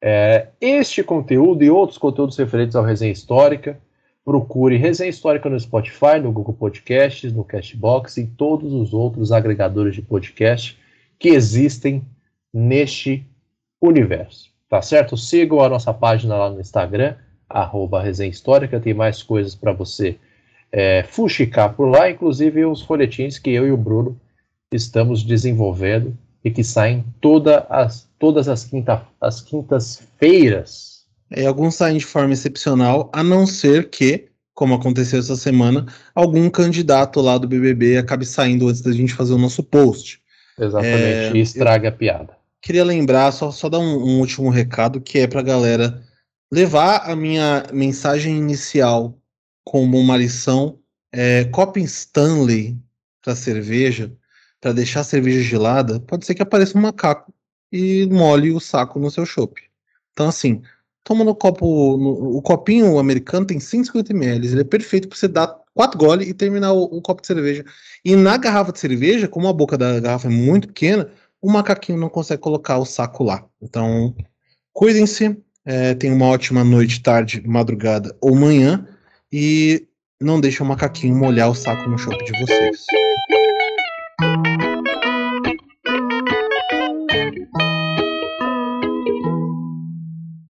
é, este conteúdo e outros conteúdos referentes ao Resenha Histórica, procure Resenha Histórica no Spotify, no Google Podcasts, no Castbox e todos os outros agregadores de podcast que existem neste universo. Tá certo? Sigam a nossa página lá no Instagram, arroba Resenha Histórica, tem mais coisas para você é, fuxicar por lá, inclusive os folhetins que eu e o Bruno estamos desenvolvendo e que saem toda as, todas as, quinta, as quintas-feiras. É, alguns saem de forma excepcional, a não ser que, como aconteceu essa semana, algum candidato lá do BBB acabe saindo antes da gente fazer o nosso post. Exatamente, é, e estraga a piada. Queria lembrar, só, só dar um, um último recado, que é pra galera levar a minha mensagem inicial como uma lição. É, Copy Stanley para cerveja para deixar a cerveja gelada, pode ser que apareça um macaco e molhe o saco no seu chopp. Então, assim, toma no copo. No, o copinho americano tem 150 ml. Ele é perfeito para você dar quatro goles e terminar o, o, copo de cerveja. E na garrafa de cerveja, como a boca da garrafa é muito pequena, o macaquinho não consegue colocar o saco lá. Então, cuidem-se. É, tenham uma ótima noite, tarde, madrugada ou manhã. E não deixem o macaquinho molhar o saco no chopp de vocês. Thank you.